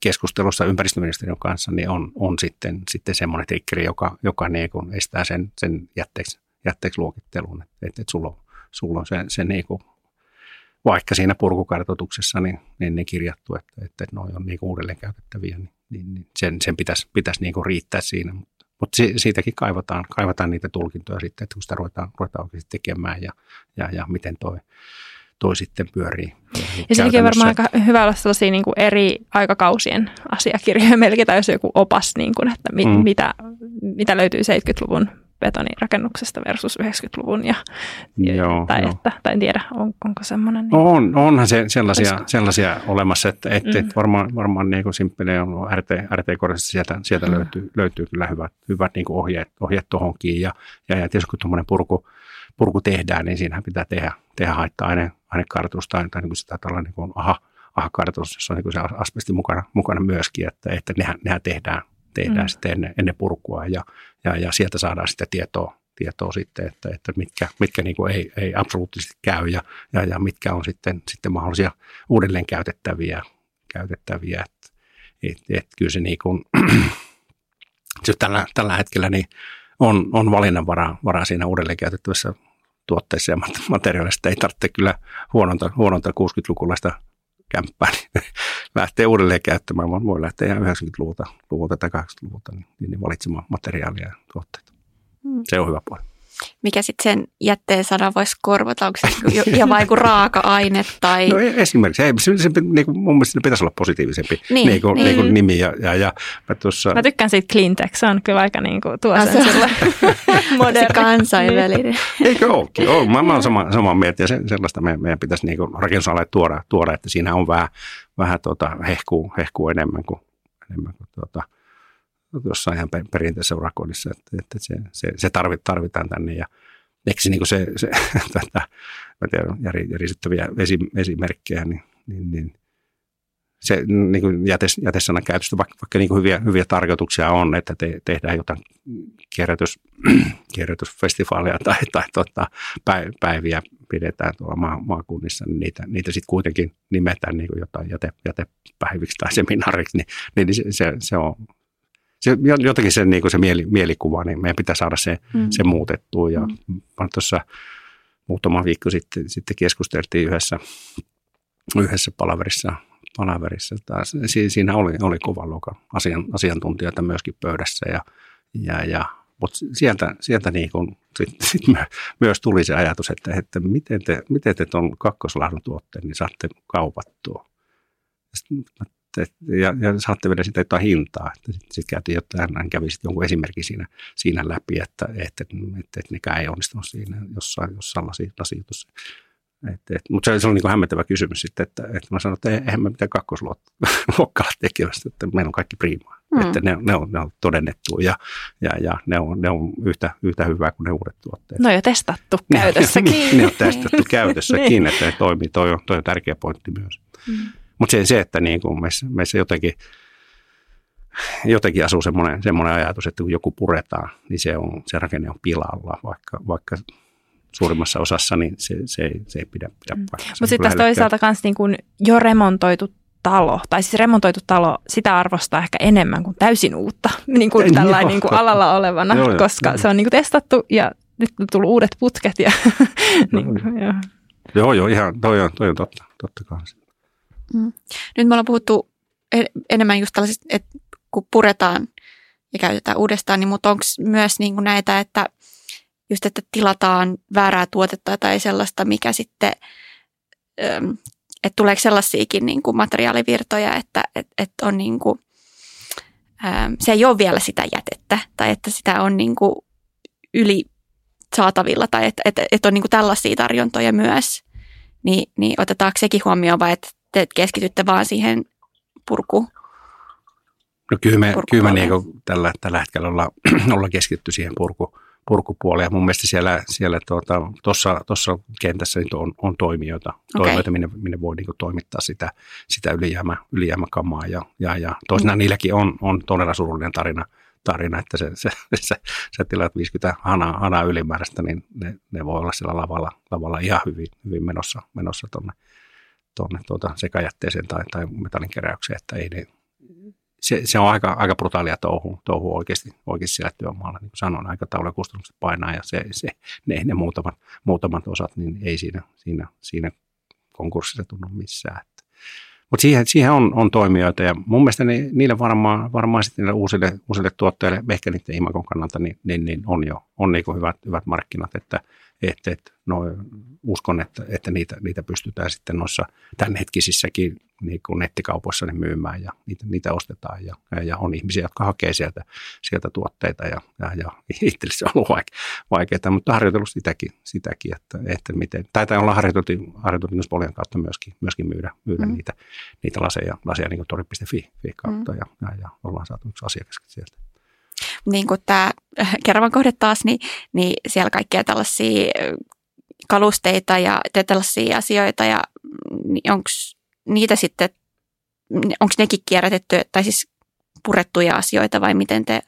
keskustelussa ympäristöministeriön kanssa niin on, on sitten, sitten semmoinen trikkeri, joka, joka niin kun estää sen, sen jätteeksi, jätteeksi luokittelun. Että et, et sulla on, sulla on se, se niin kun, vaikka siinä purkukartoituksessa niin, niin, niin kirjattu, että, että noi on niin uudelleen käytettäviä, niin, niin, niin sen, sen pitäisi, pitäisi niin riittää siinä. Mutta, mutta siitäkin kaivataan, kaivataan niitä tulkintoja sitten, että kun sitä ruvetaan, ruvetaan oikeasti tekemään ja, ja, ja miten toi toi sitten pyörii. Ja sekin on varmaan aika hyvä olla sellaisia niin kuin eri aikakausien asiakirjoja *laughs* melkein, tai jos joku opas, niin kuin, että mi, mm. mitä, mitä löytyy 70-luvun betonirakennuksesta versus 90-luvun. Ja, joo, tai. Että, tai en tiedä, on, onko semmoinen. Niin on, onhan se sellaisia, sellaisia olemassa, että, että, mm. että varmaan, varmaan niin kuin simppele on RT, RT sieltä, sieltä mm. löytyy, löytyy kyllä hyvät, hyvät niin kuin ohjeet, ohjeet tuohonkin. Ja, ja, ja tietysti kun tuommoinen purku, purku tehdään, niin siinähän pitää tehdä, tehdä haitta-aine ainekartoitus tai, tai niin kuin sitä tällainen niin aha, aha-kartoitus, jossa on niin kuin se asbesti mukana, mukana myöskin, että, että nehän, nehän tehdään, tehdään mm. sitten ennen, ennen purkua ja, ja, ja, sieltä saadaan sitä tietoa, tietoa sitten, että, että mitkä, mitkä niin kuin ei, ei absoluuttisesti käy ja, ja, ja mitkä on sitten, sitten mahdollisia uudelleen käytettäviä. käytettäviä. Että, et, et, kyllä se niin kuin, *clears throat* tällä, tällä hetkellä niin on, on valinnanvaraa varaa siinä uudelleen käytettävässä tuotteissa ja materiaaleissa. Ei tarvitse kyllä huononta, huononta 60-lukulaista kämppää, niin *laughs* lähtee uudelleen käyttämään, vaan voi lähteä ihan 90-luvulta luvulta tai 80-luvulta niin, niin valitsemaan materiaalia ja tuotteita. Hmm. Se on hyvä puoli mikä sitten sen jätteen sana voisi korvata, onko se niinku ja vai raaka-aine tai... No e- esimerkiksi, ei, se, se, niin kuin, mun mielestä pitäisi olla positiivisempi niin, niin kuin, niin. Niin kuin nimi. Ja, ja, ja mä, tuossa... mä tykkään siitä cleantech, se on kyllä aika niin kuin, tuo sen sille *laughs* moderni. Se kansainvälinen. Niin. Eikö olekin? Oh, mä, mä olen sama, samaa mieltä ja se, sellaista meidän, meidän pitäisi niin rakennusalalle tuoda, tuoda, että siinä on vähän, vähän tuota, hehkuu, hehkuu enemmän kuin, enemmän kuin tuota, jossain ihan perinteisessä urakoinnissa, että, että se, se, se tarvitaan tänne. Ja eikö niin se, se *laughs* tätä, mä tiedän, järisyttäviä esimerkkejä, niin, niin, niin se niin kuin jätes, jätesanan käytöstä, vaikka, vaikka niin kuin hyviä, hyviä tarkoituksia on, että te, tehdään jotain kierrätys, *clears throat* kierrätysfestivaaleja tai, tai tota, päiviä pidetään tuolla maa, maakunnissa, niin niitä, niitä sitten kuitenkin nimetään niin kuin jotain jäte, jätepäiviksi tai seminaariksi, niin, niin se, se, se on se, jotenkin se, niin kuin se mieli, mielikuva, niin meidän pitää saada se, mm. se muutettua. Ja mm. tuossa muutama viikko sitten, sitten keskusteltiin yhdessä, yhdessä palaverissa, palaverissa taas. Siinä oli, oli kovan luokan asian, asiantuntijoita myöskin pöydässä ja, ja, ja mutta sieltä, sieltä niin kun sit, *laughs* sit myös tuli se ajatus, että, että miten te, miten te tuon kakkoslahdun tuotteen niin saatte kaupattua. Sitten ja, ja saatte vielä sitä jotain hintaa. Sitten sit käytiin jotain, hän kävi sitten jonkun esimerkin siinä, siinä läpi, että, että, että, että nekään ei onnistunut siinä jossain, jossain lasi, lasijutussa. Et, et, mutta se, se on niin hämmentävä kysymys sitten, että, että mä sanon, että eihän me mitään kakkosluokkaa tekevästä, että meillä on kaikki priimaa. Mm. Että ne, ne, on, ne on todennettu ja, ja, ja ne, on, ne on yhtä, yhtä hyvää kuin ne uudet tuotteet. No jo testattu käytössäkin. ne, ne on *laughs* testattu *laughs* käytössäkin, niin. että ne toimii. Toi on, toi on tärkeä pointti myös. Mm. Mutta se, se, että niin kuin meissä, meissä jotenkin, jotenkin asuu semmoinen, semmoinen ajatus, että kun joku puretaan, niin se, on, se rakenne on pilalla, vaikka, vaikka suurimmassa osassa, niin se, se, ei, se ei pidä, pidä mm. paikkaa. Mutta sitten tässä toisaalta myös niin kuin jo remontoitu talo, tai siis remontoitu talo, sitä arvostaa ehkä enemmän kuin täysin uutta *laughs* niin kuin tällainen niin kuin alalla olevana, joo, koska joo. se on niin kuin testattu ja nyt on tullut uudet putket. Ja, *laughs* niin kuin, joo. joo, joo, ihan, toi on, toi on totta, totta kanssa. Mm. Nyt me ollaan puhuttu enemmän just tällaisista, että kun puretaan ja käytetään uudestaan, niin mutta onko myös niin kuin näitä, että just, että tilataan väärää tuotetta tai sellaista, mikä sitten, että tuleeko sellaisiakin niin kuin materiaalivirtoja, että että että on niin kuin, se ei ole vielä sitä jätettä tai että sitä on niin kuin yli saatavilla tai että, että, että on niin kuin tällaisia tarjontoja myös, niin, niin otetaanko sekin huomioon vai että te keskitytte vaan siihen purku? No kyllä me, kyllä me niin tällä, tällä hetkellä ollaan, *clears throat* ollaan keskitty siihen purku, purkupuoleen. Ja mun mielestä siellä, siellä tuota, tuossa, tuossa kentässä niin on, on toimijoita, okay. toimijoita minne, minne voi niin toimittaa sitä, sitä ylijäämä, ylijäämäkamaa. Ja, ja, ja toisena mm. niilläkin on, on todella surullinen tarina, tarina että se, se, *laughs* se, se tilat 50 hanaa, hanaa ylimääräistä, niin ne, ne voi olla siellä lavalla, lavalla ihan hyvin, hyvin menossa, menossa tuonne tonne tuota sekajätteeseen tai, tai metallinkeräykseen, että ei ne, se, se, on aika, aika brutaalia touhu, touhu oikeasti, oikeasti siellä työmaalla. Niin kuin sanoin, aikatauluja kustannukset painaa ja se, se, ne, ne muutamat, muutamat osat, niin ei siinä, siinä, siinä konkurssissa tunnu missään. Mutta siihen, siihen on, on toimijoita ja mun mielestä ne, niille varmaan, varmaan sitten niille uusille, uusille tuotteille, ehkä niiden imakon kannalta, niin, niin, niin on jo on niin hyvät, hyvät markkinat, että, että, että no, uskon, että, että niitä, niitä pystytään sitten noissa tämänhetkisissäkin niin kuin nettikaupoissa ne myymään ja niitä, niitä ostetaan ja, ja, on ihmisiä, jotka hakee sieltä, sieltä tuotteita ja, ja, ja itselle se on ollut vaike, vaikeaa, mutta harjoitellut sitäkin, sitäkin että, että miten, tai olla harjoiteltu, harjoiteltu myös Polian kautta myöskin, myöskin myydä, myydä mm. niitä, niitä laseja, laseja niin kuin tori.fi kautta mm. ja, ja, ja, ollaan saatu yksi asiakaskin sieltä niin kuin tämä Keravan kohde taas, niin, niin siellä kaikkia tällaisia kalusteita ja tällaisia asioita ja niin onko niitä sitten, onko nekin kierrätetty tai siis purettuja asioita vai miten te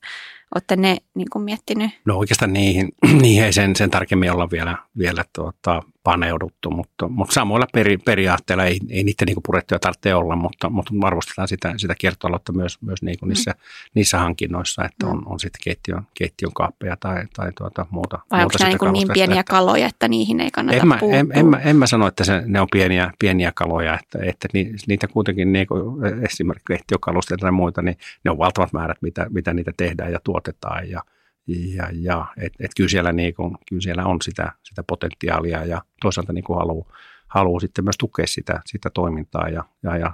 olette ne niin kuin miettinyt? No oikeastaan niihin, *clears throat* niihin ei sen, sen tarkemmin olla vielä, vielä tuota, paneuduttu, mutta, mutta samoilla peri, periaatteilla ei, ei niiden niin purettuja tarvitse olla, mutta, mutta arvostetaan sitä, sitä kiertotaloutta myös, myös niin kuin niissä, mm. niissä hankinnoissa, että on, on sitten keittiön, keittiön kaappeja tai, tai tuota, muuta. Vai muuta onko nämä niin, niin pieniä että, kaloja, että niihin ei kannata en mä, en, en, en, mä, en mä sano, että se, ne on pieniä, pieniä kaloja, että, että niitä kuitenkin niin kuin esimerkiksi keittiökalusteita tai muita, niin ne on valtavat määrät, mitä, mitä niitä tehdään ja tuotetaan ja ja, ja et, et kyllä, siellä niin kuin, kyllä siellä on sitä, sitä potentiaalia ja toisaalta niin haluaa haluu sitten myös tukea sitä, sitä toimintaa ja, ja, ja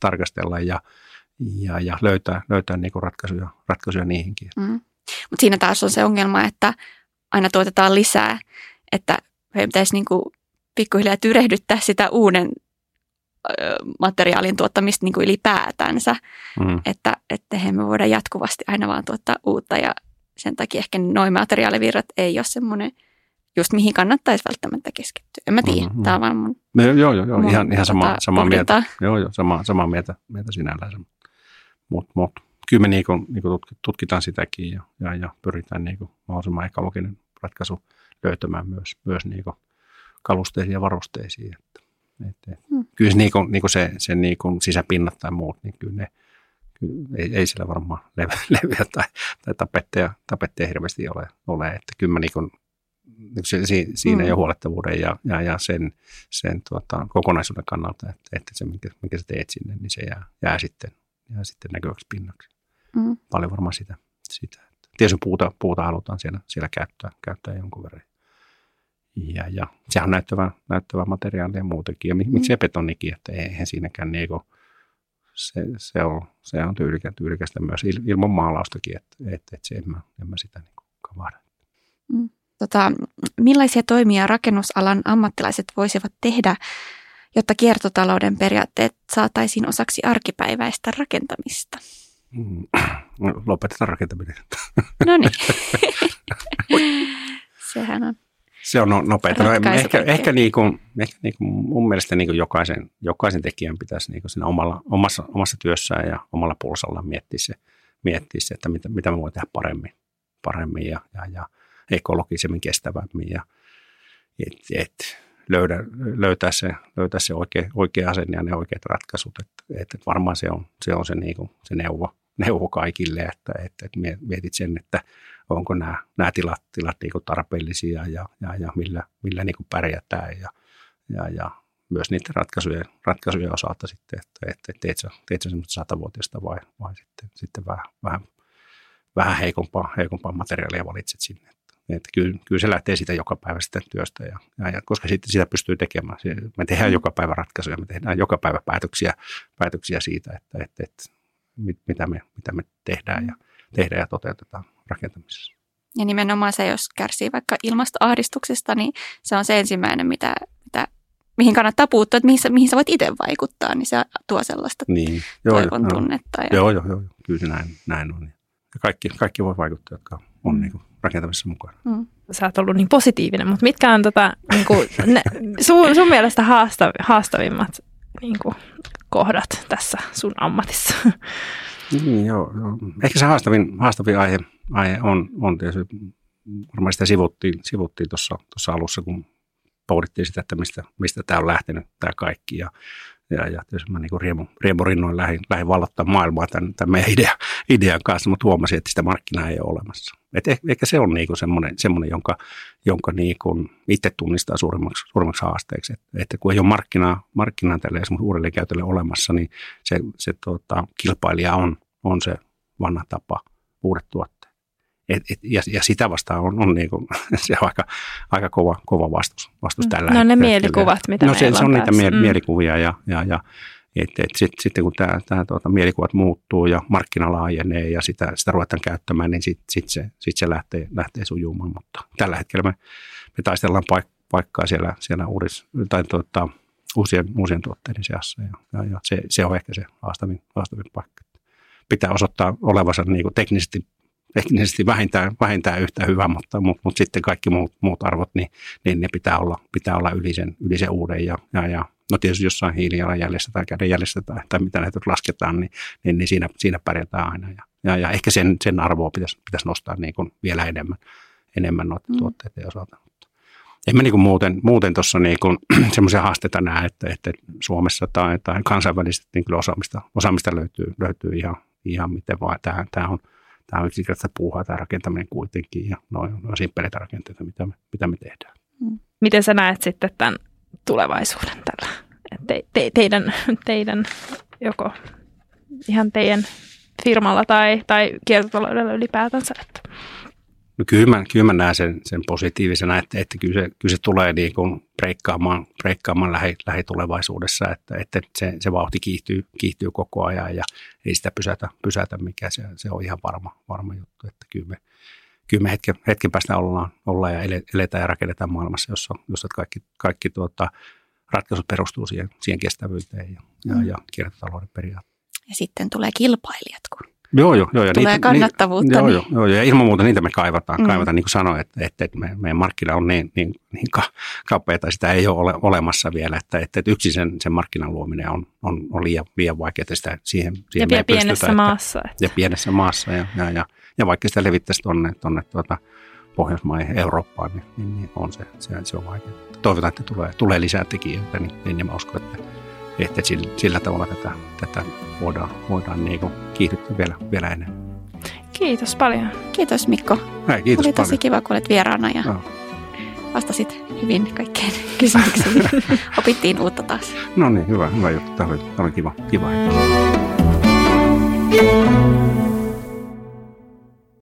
tarkastella ja, ja, ja löytää, löytää niin kuin ratkaisuja, ratkaisuja niihinkin. Mm. Mutta siinä taas on se ongelma, että aina tuotetaan lisää, että meidän pitäisi niin kuin pikkuhiljaa tyrehdyttää sitä uuden materiaalin tuottamista niin kuin ylipäätänsä, mm. että, että me voidaan jatkuvasti aina vaan tuottaa uutta ja sen takia ehkä noin materiaalivirrat ei ole semmoinen, just mihin kannattaisi välttämättä keskittyä. En mä tiedä, mm-hmm. tämä on vaan mun... No, joo, joo, joo. Mun, ihan, ihan sama, tota, sama mieltä. Joo, joo, sama, sama mieltä, mieltä sinällään. Mutta mut, kyllä me niinku, niinku tutkitaan sitäkin ja, ja, ja pyritään niinku mahdollisimman ekologinen ratkaisu löytämään myös, myös niinku kalusteisiin ja varusteisiin. Että, et, et. Hmm. Kyllä se, niinku, niinku se, se niinku sisäpinnat tai muut, niin kyllä ne, ei, ei siellä varmaan *laughs* levyä tai, tai tapetteja, tapetteja hirveästi ole, ole. että kyllä mä niin kuin, se, siinä mm. jo huolettavuuden ja, ja, ja sen, sen tuota, kokonaisuuden kannalta, että, että se, minkä, minkä sä teet sinne, niin se jää, jää, sitten, jää sitten näkyväksi pinnaksi. Mm. Paljon varmaan sitä. sitä. Tietysti puuta, puuta halutaan siellä, siellä käyttää, käyttää jonkun verran. Ja, ja sehän on näyttävä, näyttävä materiaali ja muutenkin. Ja miksi mm. betonikin, että eihän siinäkään niin kuin, se, se, on, se on tyylikä, tyylikästä myös ilman maalaustakin, että, että, että se en, mä, en mä sitä niin kavahda. Mm. Tota, millaisia toimia rakennusalan ammattilaiset voisivat tehdä, jotta kiertotalouden periaatteet saataisiin osaksi arkipäiväistä rakentamista? Mm. No, lopetetaan rakentaminen. No niin. *laughs* Sehän on. Se on no- nopeaa. No, ehkä, ehkä, niin kuin, ehkä niin kuin mun mielestä niin kuin jokaisen, jokaisen tekijän pitäisi niin kuin siinä omalla, omassa, omassa työssään ja omalla pulsalla miettiä se, miettiä se että mitä, mitä mä voin tehdä paremmin, paremmin ja, ja, ja ekologisemmin, kestävämmin ja et, et, löydä, löytää se, löytää se oikea, oikea asenne ja ne oikeat ratkaisut. Että et, et varmaan se on se, on se, niin kuin, se neuvo, neuvo kaikille, että et, et mietit sen, että onko nämä, nämä tilat, tilat niin kuin tarpeellisia ja, ja, ja millä, millä niin kuin pärjätään ja, ja, ja myös niiden ratkaisujen, ratkaisujen osalta sitten, että, että teet sä, teet sä semmoista satavuotista vai, vai sitten, sitten vähän, vähän, vähän heikompaa, heikompaa materiaalia valitset sinne. Että kyllä, kyllä se lähtee siitä joka päivä sitten työstä, ja, ja, ja koska sitten sitä pystyy tekemään. Me tehdään joka päivä ratkaisuja, me tehdään joka päivä päätöksiä, päätöksiä siitä, että, että, että mit, mitä, me, mitä me tehdään ja, tehdään ja toteutetaan rakentamisessa. Ja nimenomaan se, jos kärsii vaikka ilmastoahdistuksesta, niin se on se ensimmäinen, mitä, mitä, mihin kannattaa puuttua, että mihin sä, mihin sä voit itse vaikuttaa, niin se tuo sellaista niin, toivon joo, tunnetta. Ja... Joo, joo, joo, kyllä se näin, näin on. Ja kaikki, kaikki voi vaikuttaa, jotka on Mm. niin kuin, rakentamisessa mukana. Mm. Sä oot ollut niin positiivinen, mutta mitkä on tota, niin kuin, ne, sun, sun mielestä haastav, haastavimmat niin kuin, kohdat tässä sun ammatissa? Niin, joo, joo. Ehkä se haastavin, haastavin aihe, aihe on, on tietysti, varmaan sitä sivuttiin, sivuttiin tuossa, tuossa alussa, kun pohdittiin sitä, että mistä, mistä tämä on lähtenyt, tämä kaikki. Ja, ja, ja tietysti mä niin riemu, riemurinnoin lähdin, lähdin vallottaa maailmaa tämän, tämän meidän idea, idean kanssa, mutta huomasin, että sitä markkinaa ei ole olemassa. Et ehkä, ehkä se on niin semmoinen, semmoinen, jonka, jonka niin kuin itse tunnistaa suurimmaksi, suurimmaksi haasteeksi. Että, että kun ei ole markkinaa, markkinaa tälle esimerkiksi uudelleenkäytölle olemassa, niin se, se tota, kilpailija on, on se vanha tapa, uudet tuotteet. Et, et, ja, ja sitä vastaan on, on niin kuin, *laughs* se on aika, aika kova, kova vastus, vastus Mm. tällä No ne hetkellä. mielikuvat, mitä No se, se on niitä mie- Mm. mielikuvia ja, ja, ja et, et sit, sitten kun tämä, tämä tuota, mielikuvat muuttuu ja markkina laajenee ja sitä, sitä ruvetaan käyttämään, niin sitten sit se, sit se lähtee, lähtee sujumaan. Mutta tällä hetkellä me, me taistellaan paik- paikkaa siellä, siellä uudis, tai tuota, uusien, uusien tuotteiden seassa ja, ja, ja se, se, on ehkä se haastavin, haastavin paikka. Pitää osoittaa olevansa niin kuin teknisesti, teknisesti vähintään, vähintään yhtä hyvä, mutta, mutta, mutta sitten kaikki muut, muut arvot, niin, niin ne pitää olla, pitää olla yli, sen, yli sen uuden ja, ja, ja No tietysti jossain hiilijalanjäljessä tai kädenjäljessä tai, tai mitä näitä lasketaan, niin, niin, niin siinä, siinä pärjätään aina. Ja, ja, ja ehkä sen, sen arvoa pitäisi, pitäisi nostaa niin kuin vielä enemmän, enemmän noiden Mm. tuotteiden osalta. En mä niin muuten, muuten tuossa niin *clears throat* semmoisia haasteita näe, että, että Suomessa tai, tai kansainvälisesti niin kyllä osaamista, osaamista löytyy, löytyy ihan, ihan miten vaan. Tämä, tämä on, tämä on yksinkertaista puuhaa tämä rakentaminen kuitenkin ja noin on simppeleitä rakenteita, mitä me, mitä me tehdään. Miten sä näet sitten tämän tulevaisuuden tällä? Te, te, teidän, teidän joko ihan teidän firmalla tai, tai kiertotaloudella ylipäätänsä. Että. No kyllä mä, kyllä mä näen sen, sen positiivisena, että, että kyllä, se, kyllä se tulee niin kuin breikkaamaan, breikkaamaan lähi, lähitulevaisuudessa, että, että se, se vauhti kiihtyy, kiihtyy koko ajan ja ei sitä pysätä, pysätä mikä se, se on ihan varma, varma juttu, että kyllä me, kyllä me hetken, hetken päästä ollaan, ollaan ja ele- eletään ja rakennetaan maailmassa, jossa, jossa kaikki, kaikki tuota, ratkaisut perustuu siihen, siihen kestävyyteen ja, ja, Mm. ja kiertotalouden periaatteeseen. Ja sitten tulee kilpailijat, kun Joo, joo, joo. Ja tulee kannattavuutta. Joo, niin- joo, joo, ja ilman muuta niitä me kaivataan, Mm. kaivataan niin kuin sanoin, että, että, että me, meidän markkina on niin, niin, niin ka- kapea, tai sitä ei ole ole olemassa vielä, että, että, että yksin sen, sen markkinan luominen on, on, on liian, liian vaikeaa, että sitä siihen, Ja siihen me vielä ei pystytä, pienessä että- maassa. Että. Ja pienessä maassa, ja, ja, ja, ja vaikka sitä levittäisi tuonne, tuonne tuota Pohjoismaihin, Eurooppaan, niin, niin, niin on se, se, se on vaikeaa. Toivotaan, että tulee, tulee lisää tekijöitä, niin, niin mä uskon, että, että sillä, sillä tavalla tätä, tätä voidaan, voidaan niin kuin kiihdyttää vielä, vielä enemmän. Kiitos paljon. Kiitos Mikko. Hei, kiitos Oli tosi paljon. kiva, kun olet vieraana ja Joo. vastasit hyvin kaikkeen *laughs* kysymyksiin. Opittiin uutta taas. No niin, hyvä, hyvä juttu. Tämä oli, tämä oli kiva, kiva.